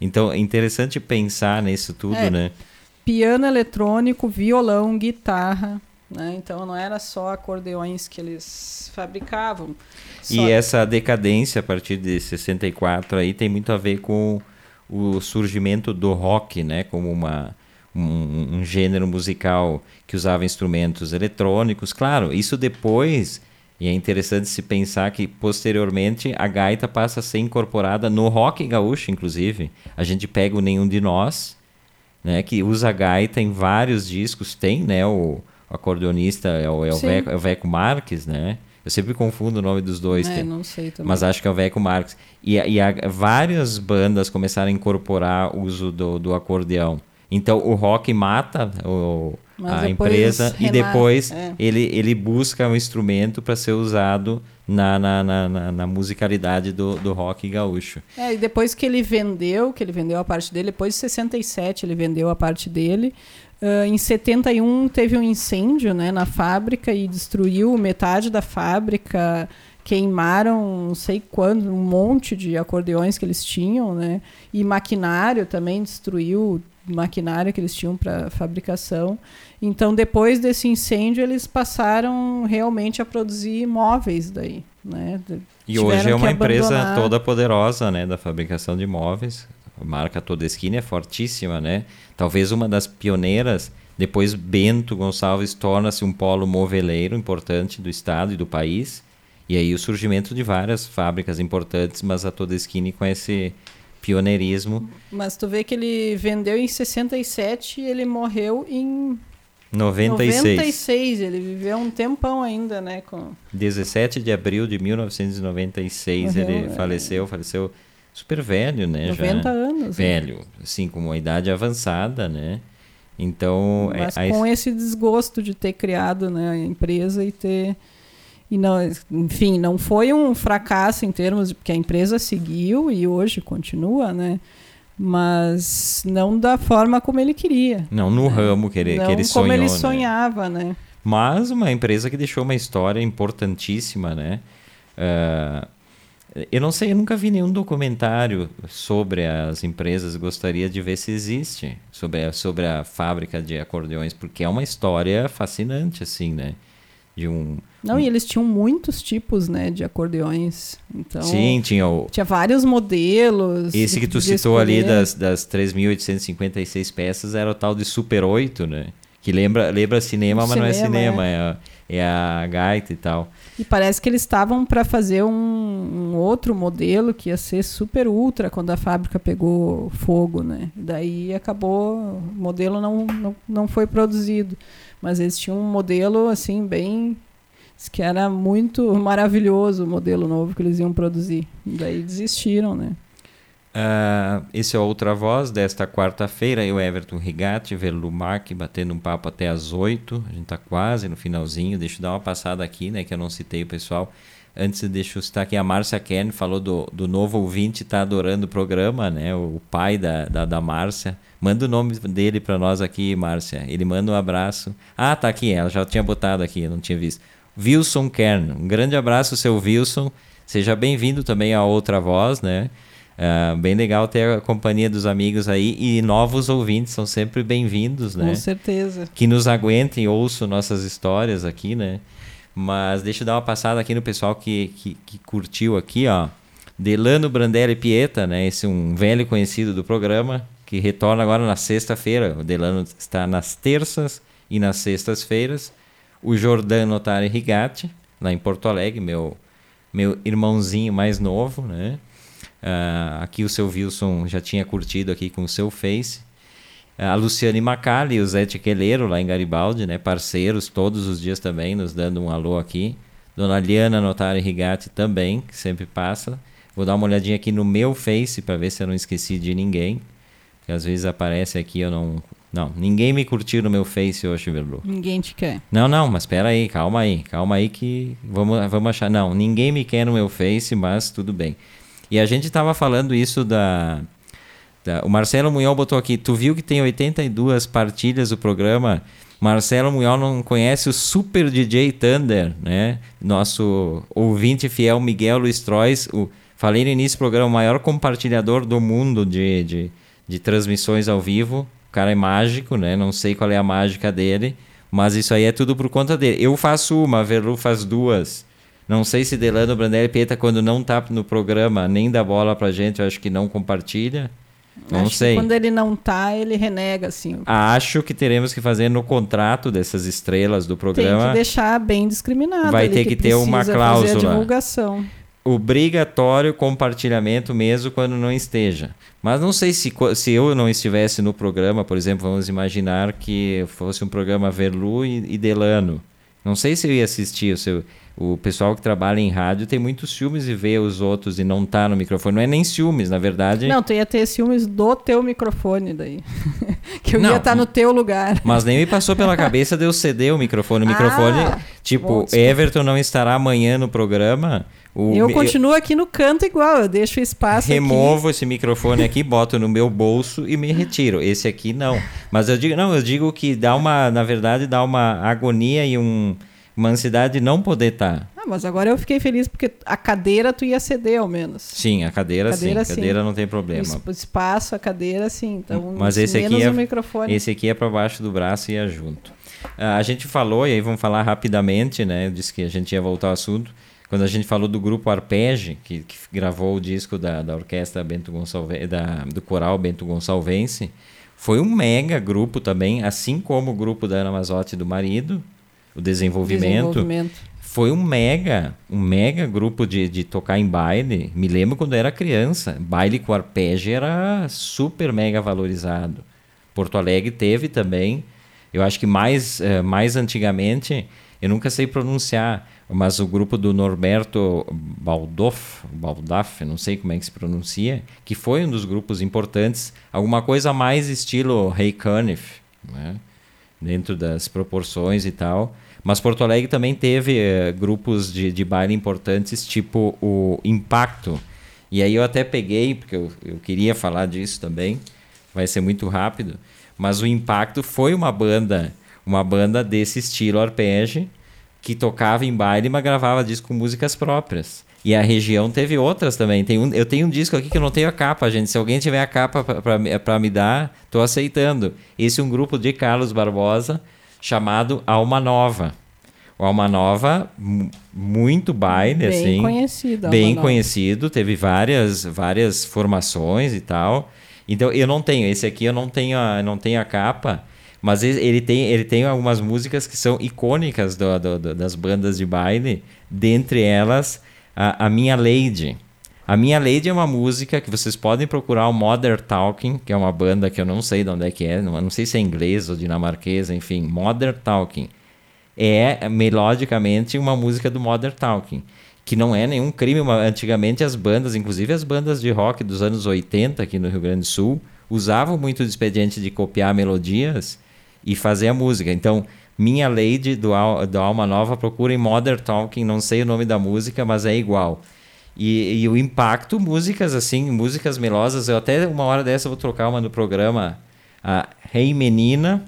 Então, é interessante pensar nisso tudo, é, né? Piano eletrônico, violão, guitarra, né? Então, não era só acordeões que eles fabricavam. E essa decadência a partir de 64 aí tem muito a ver com o surgimento do rock, né? Como uma, um, um gênero musical que usava instrumentos eletrônicos. Claro, isso depois e é interessante se pensar que, posteriormente, a gaita passa a ser incorporada no rock gaúcho, inclusive. A gente pega o Nenhum de Nós, né, que usa a gaita em vários discos. Tem, né, o, o acordeonista é o, é, o Veco, é o Veco Marques, né? Eu sempre confundo o nome dos dois. É, não sei também. Mas acho que é o Veco Marques. E, e a, várias bandas começaram a incorporar o uso do, do acordeão. Então, o rock mata o mas a empresa e depois é. ele, ele busca um instrumento para ser usado na, na, na, na, musicalidade do, do rock gaúcho. É, e depois que ele vendeu, que ele vendeu a parte dele, depois de 67 ele vendeu a parte dele. Uh, em 71 teve um incêndio né, na fábrica e destruiu metade da fábrica queimaram não sei quando um monte de acordeões que eles tinham, né? E maquinário também destruiu maquinário que eles tinham para fabricação. Então, depois desse incêndio, eles passaram realmente a produzir móveis daí, né? E hoje é uma empresa toda poderosa, né, da fabricação de móveis. A marca Todeschini é fortíssima, né? Talvez uma das pioneiras. Depois Bento Gonçalves torna-se um polo moveleiro importante do estado e do país. E aí o surgimento de várias fábricas importantes, mas a Todeschini com esse pioneirismo. Mas tu vê que ele vendeu em 67 e ele morreu em 96. 96, ele viveu um tempão ainda, né? Com... 17 de abril de 1996 Morreu, ele é... faleceu, faleceu super velho, né? 90 já. anos. Né? Velho, né? assim, com uma idade avançada, né? Então... Mas é, com a... esse desgosto de ter criado né, a empresa e ter... E não, enfim, não foi um fracasso em termos de porque a empresa seguiu e hoje continua, né? mas não da forma como ele queria. Não no né? ramo que ele, não que ele sonhou. como ele né? sonhava, né? Mas uma empresa que deixou uma história importantíssima, né? Uh, eu não sei, eu nunca vi nenhum documentário sobre as empresas, gostaria de ver se existe, sobre a, sobre a fábrica de acordeões, porque é uma história fascinante, assim, né? De um, não, e eles tinham muitos tipos, né, de acordeões. Então, Sim, tinha o... Tinha vários modelos. Esse que tu citou ali das, das 3.856 peças era o tal de Super 8, né? Que lembra, lembra cinema, mas cinema, não é cinema, é. é, a, é a gaita e tal. E parece que eles estavam para fazer um, um, outro modelo que ia ser super ultra quando a fábrica pegou fogo, né? Daí acabou, o modelo não, não, não foi produzido. Mas eles tinham um modelo, assim, bem que era muito maravilhoso o modelo novo que eles iam produzir. Daí desistiram, né? Uh, esse é Outra Voz desta quarta-feira. Eu, Everton Rigatti, Verlu Mark, batendo um papo até às oito. A gente está quase no finalzinho. Deixa eu dar uma passada aqui, né? Que eu não citei o pessoal. Antes, deixa eu citar aqui a Márcia Kern, falou do, do novo ouvinte, está adorando o programa, né? O pai da, da, da Márcia. Manda o nome dele para nós aqui, Márcia. Ele manda um abraço. Ah, tá aqui, ela já tinha botado aqui, eu não tinha visto. Wilson Kern. Um grande abraço, seu Wilson. Seja bem-vindo também a Outra Voz, né? Uh, bem legal ter a companhia dos amigos aí e novos ouvintes são sempre bem-vindos, né? Com certeza. Que nos aguentem, ouçam nossas histórias aqui, né? Mas deixa eu dar uma passada aqui no pessoal que, que, que curtiu aqui, ó. Delano Brandelli Pieta, né? Esse um velho conhecido do programa, que retorna agora na sexta-feira. O Delano está nas terças e nas sextas-feiras. O Jordano Notari Rigatti, lá em Porto Alegre, meu, meu irmãozinho mais novo, né? Uh, aqui o seu Wilson já tinha curtido aqui com o seu Face. Uh, a Luciane Macali e o Zé Tiqueleiro, lá em Garibaldi, né? parceiros todos os dias também, nos dando um alô aqui. Dona Liana Notari Rigatti também, que sempre passa. Vou dar uma olhadinha aqui no meu Face para ver se eu não esqueci de ninguém. Porque às vezes aparece aqui eu não. Não, ninguém me curtiu no meu Face hoje, Verlu. Ninguém te quer. Não, não, mas espera aí, calma aí, calma aí que vamos, vamos achar. Não, ninguém me quer no meu Face, mas tudo bem. E a gente estava falando isso da, da, O Marcelo Munhol botou aqui. Tu viu que tem 82 partilhas do programa? Marcelo Munhol não conhece o Super DJ Thunder, né? Nosso ouvinte fiel Miguel Luiz Trois. O, falei no início do programa, o maior compartilhador do mundo de, de, de transmissões ao vivo. O cara é mágico, né? Não sei qual é a mágica dele. Mas isso aí é tudo por conta dele. Eu faço uma, a Verlu faz duas. Não sei se Delano Brandelli Pieta, quando não tá no programa, nem dá bola pra gente, eu acho que não compartilha. Não acho sei. quando ele não tá, ele renega, assim. Acho que teremos que fazer no contrato dessas estrelas do programa. Tem que deixar bem discriminado. Vai ter que, que ter uma cláusula. Divulgação. Obrigatório compartilhamento mesmo quando não esteja. Mas não sei se, se eu não estivesse no programa, por exemplo, vamos imaginar que fosse um programa Verlu e, e Delano. Não sei se eu ia assistir. Se eu, o pessoal que trabalha em rádio tem muitos ciúmes e vê os outros e não tá no microfone. Não é nem ciúmes, na verdade. Não, tu ia ter ciúmes do teu microfone daí. que eu não, ia estar tá no teu lugar. Mas nem me passou pela cabeça de eu ceder o microfone. O microfone, ah, tipo, Everton não estará amanhã no programa. O, eu continuo aqui no canto igual, eu deixo espaço Removo aqui. esse microfone aqui, boto no meu bolso e me retiro. Esse aqui não. Mas eu digo, não, eu digo que dá uma, na verdade, dá uma agonia e um uma ansiedade de não poder estar. Tá. Ah, mas agora eu fiquei feliz porque a cadeira tu ia ceder ao menos. Sim, a cadeira, cadeira sim. A cadeira não tem problema. O espaço, a cadeira sim. Então, mas esse aqui é, o microfone. Esse aqui é para baixo do braço e é junto. Uh, a gente falou, e aí vamos falar rapidamente, né? Eu disse que a gente ia voltar ao assunto. Quando a gente falou do grupo Arpege, que, que gravou o disco da, da orquestra Bento Gonçalves, da, do coral Bento Gonçalvense, foi um mega grupo também, assim como o grupo da Ana Mazotti do marido, o desenvolvimento, desenvolvimento, foi um mega, um mega grupo de, de tocar em baile. Me lembro quando era criança, baile com arpegio era super mega valorizado. Porto Alegre teve também. Eu acho que mais, uh, mais antigamente, eu nunca sei pronunciar, mas o grupo do Norberto Baldoff, Baldaf, não sei como é que se pronuncia, que foi um dos grupos importantes, alguma coisa mais estilo Ray Cunniff, né? dentro das proporções e tal. Mas Porto Alegre também teve eh, grupos de, de baile importantes, tipo o Impacto. E aí eu até peguei, porque eu, eu queria falar disso também, vai ser muito rápido. Mas o Impacto foi uma banda, uma banda desse estilo arpege, que tocava em baile, mas gravava disco com músicas próprias. E a região teve outras também. Tem um, eu tenho um disco aqui que eu não tenho a capa, gente. Se alguém tiver a capa para me dar, tô aceitando. Esse é um grupo de Carlos Barbosa, chamado Alma Nova. O Alma Nova, muito baile, bem assim. Conhecido, bem Nova. conhecido, teve várias, várias formações e tal. Então eu não tenho, esse aqui eu não tenho a, não tenho a capa, mas ele tem, ele tem algumas músicas que são icônicas do, do, do, das bandas de baile, dentre elas a, a Minha Lady. A Minha Lady é uma música que vocês podem procurar o Modern Talking, que é uma banda que eu não sei de onde é que é, não, não sei se é inglês ou dinamarquesa, enfim, Modern Talking. É melodicamente uma música do Modern Talking, que não é nenhum crime. Antigamente as bandas, inclusive as bandas de rock dos anos 80 aqui no Rio Grande do Sul, usavam muito o expediente de copiar melodias e fazer a música. Então, Minha Lady do, Al do Alma Nova, procurem Modern Talking, não sei o nome da música, mas é igual. E, e, o impacto, músicas assim, músicas melosas. Eu até uma hora dessa vou trocar uma no programa, a Hey Menina,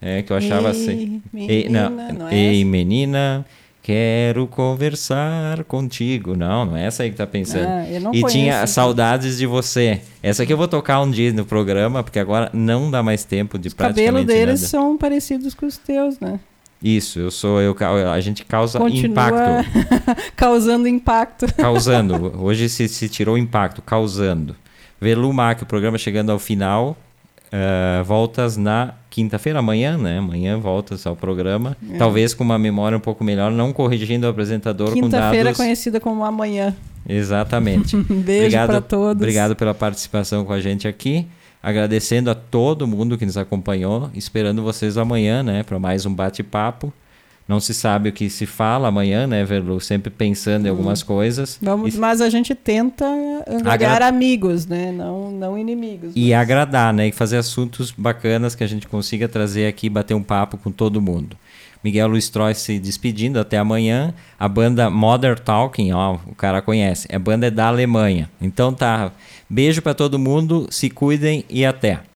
é, que eu achava Ei, assim. menina, Ei, não, não é Ei? Menina, quero conversar contigo. Não, não é essa aí que tá pensando. Ah, eu não e conheço, tinha então. Saudades de Você. Essa aqui eu vou tocar um dia no programa, porque agora não dá mais tempo de Os cabelos praticamente deles nada. são parecidos com os teus, né? Isso, eu sou eu, a gente causa Continua impacto. causando impacto. causando. Hoje se, se tirou impacto, causando. Velumac, o programa chegando ao final. eh, voltas na quinta-feira, amanhã, né? Amanhã voltas ao programa. É. Talvez com uma memória um pouco melhor, não corrigindo o apresentador com Quinta-feira dados. conhecida como amanhã. Exatamente. Beijo para todos. Obrigado pela participação com a gente aqui. Agradecendo a todo mundo que nos acompanhou. Esperando vocês amanhã, né? Para mais um bate-papo. Não se sabe o que se fala amanhã, né, Verlu? Sempre pensando em algumas coisas. Vamos, E- mas a gente tenta angariar Agra- amigos, né? Não, não inimigos. E mas- agradar, né? E fazer assuntos bacanas que a gente consiga trazer aqui, bater um papo com todo mundo. Miguel Luiz Troy se despedindo até amanhã. A banda Modern Talking, ó, o cara conhece. A banda é da Alemanha. Então tá. Beijo para todo mundo, se cuidem e até.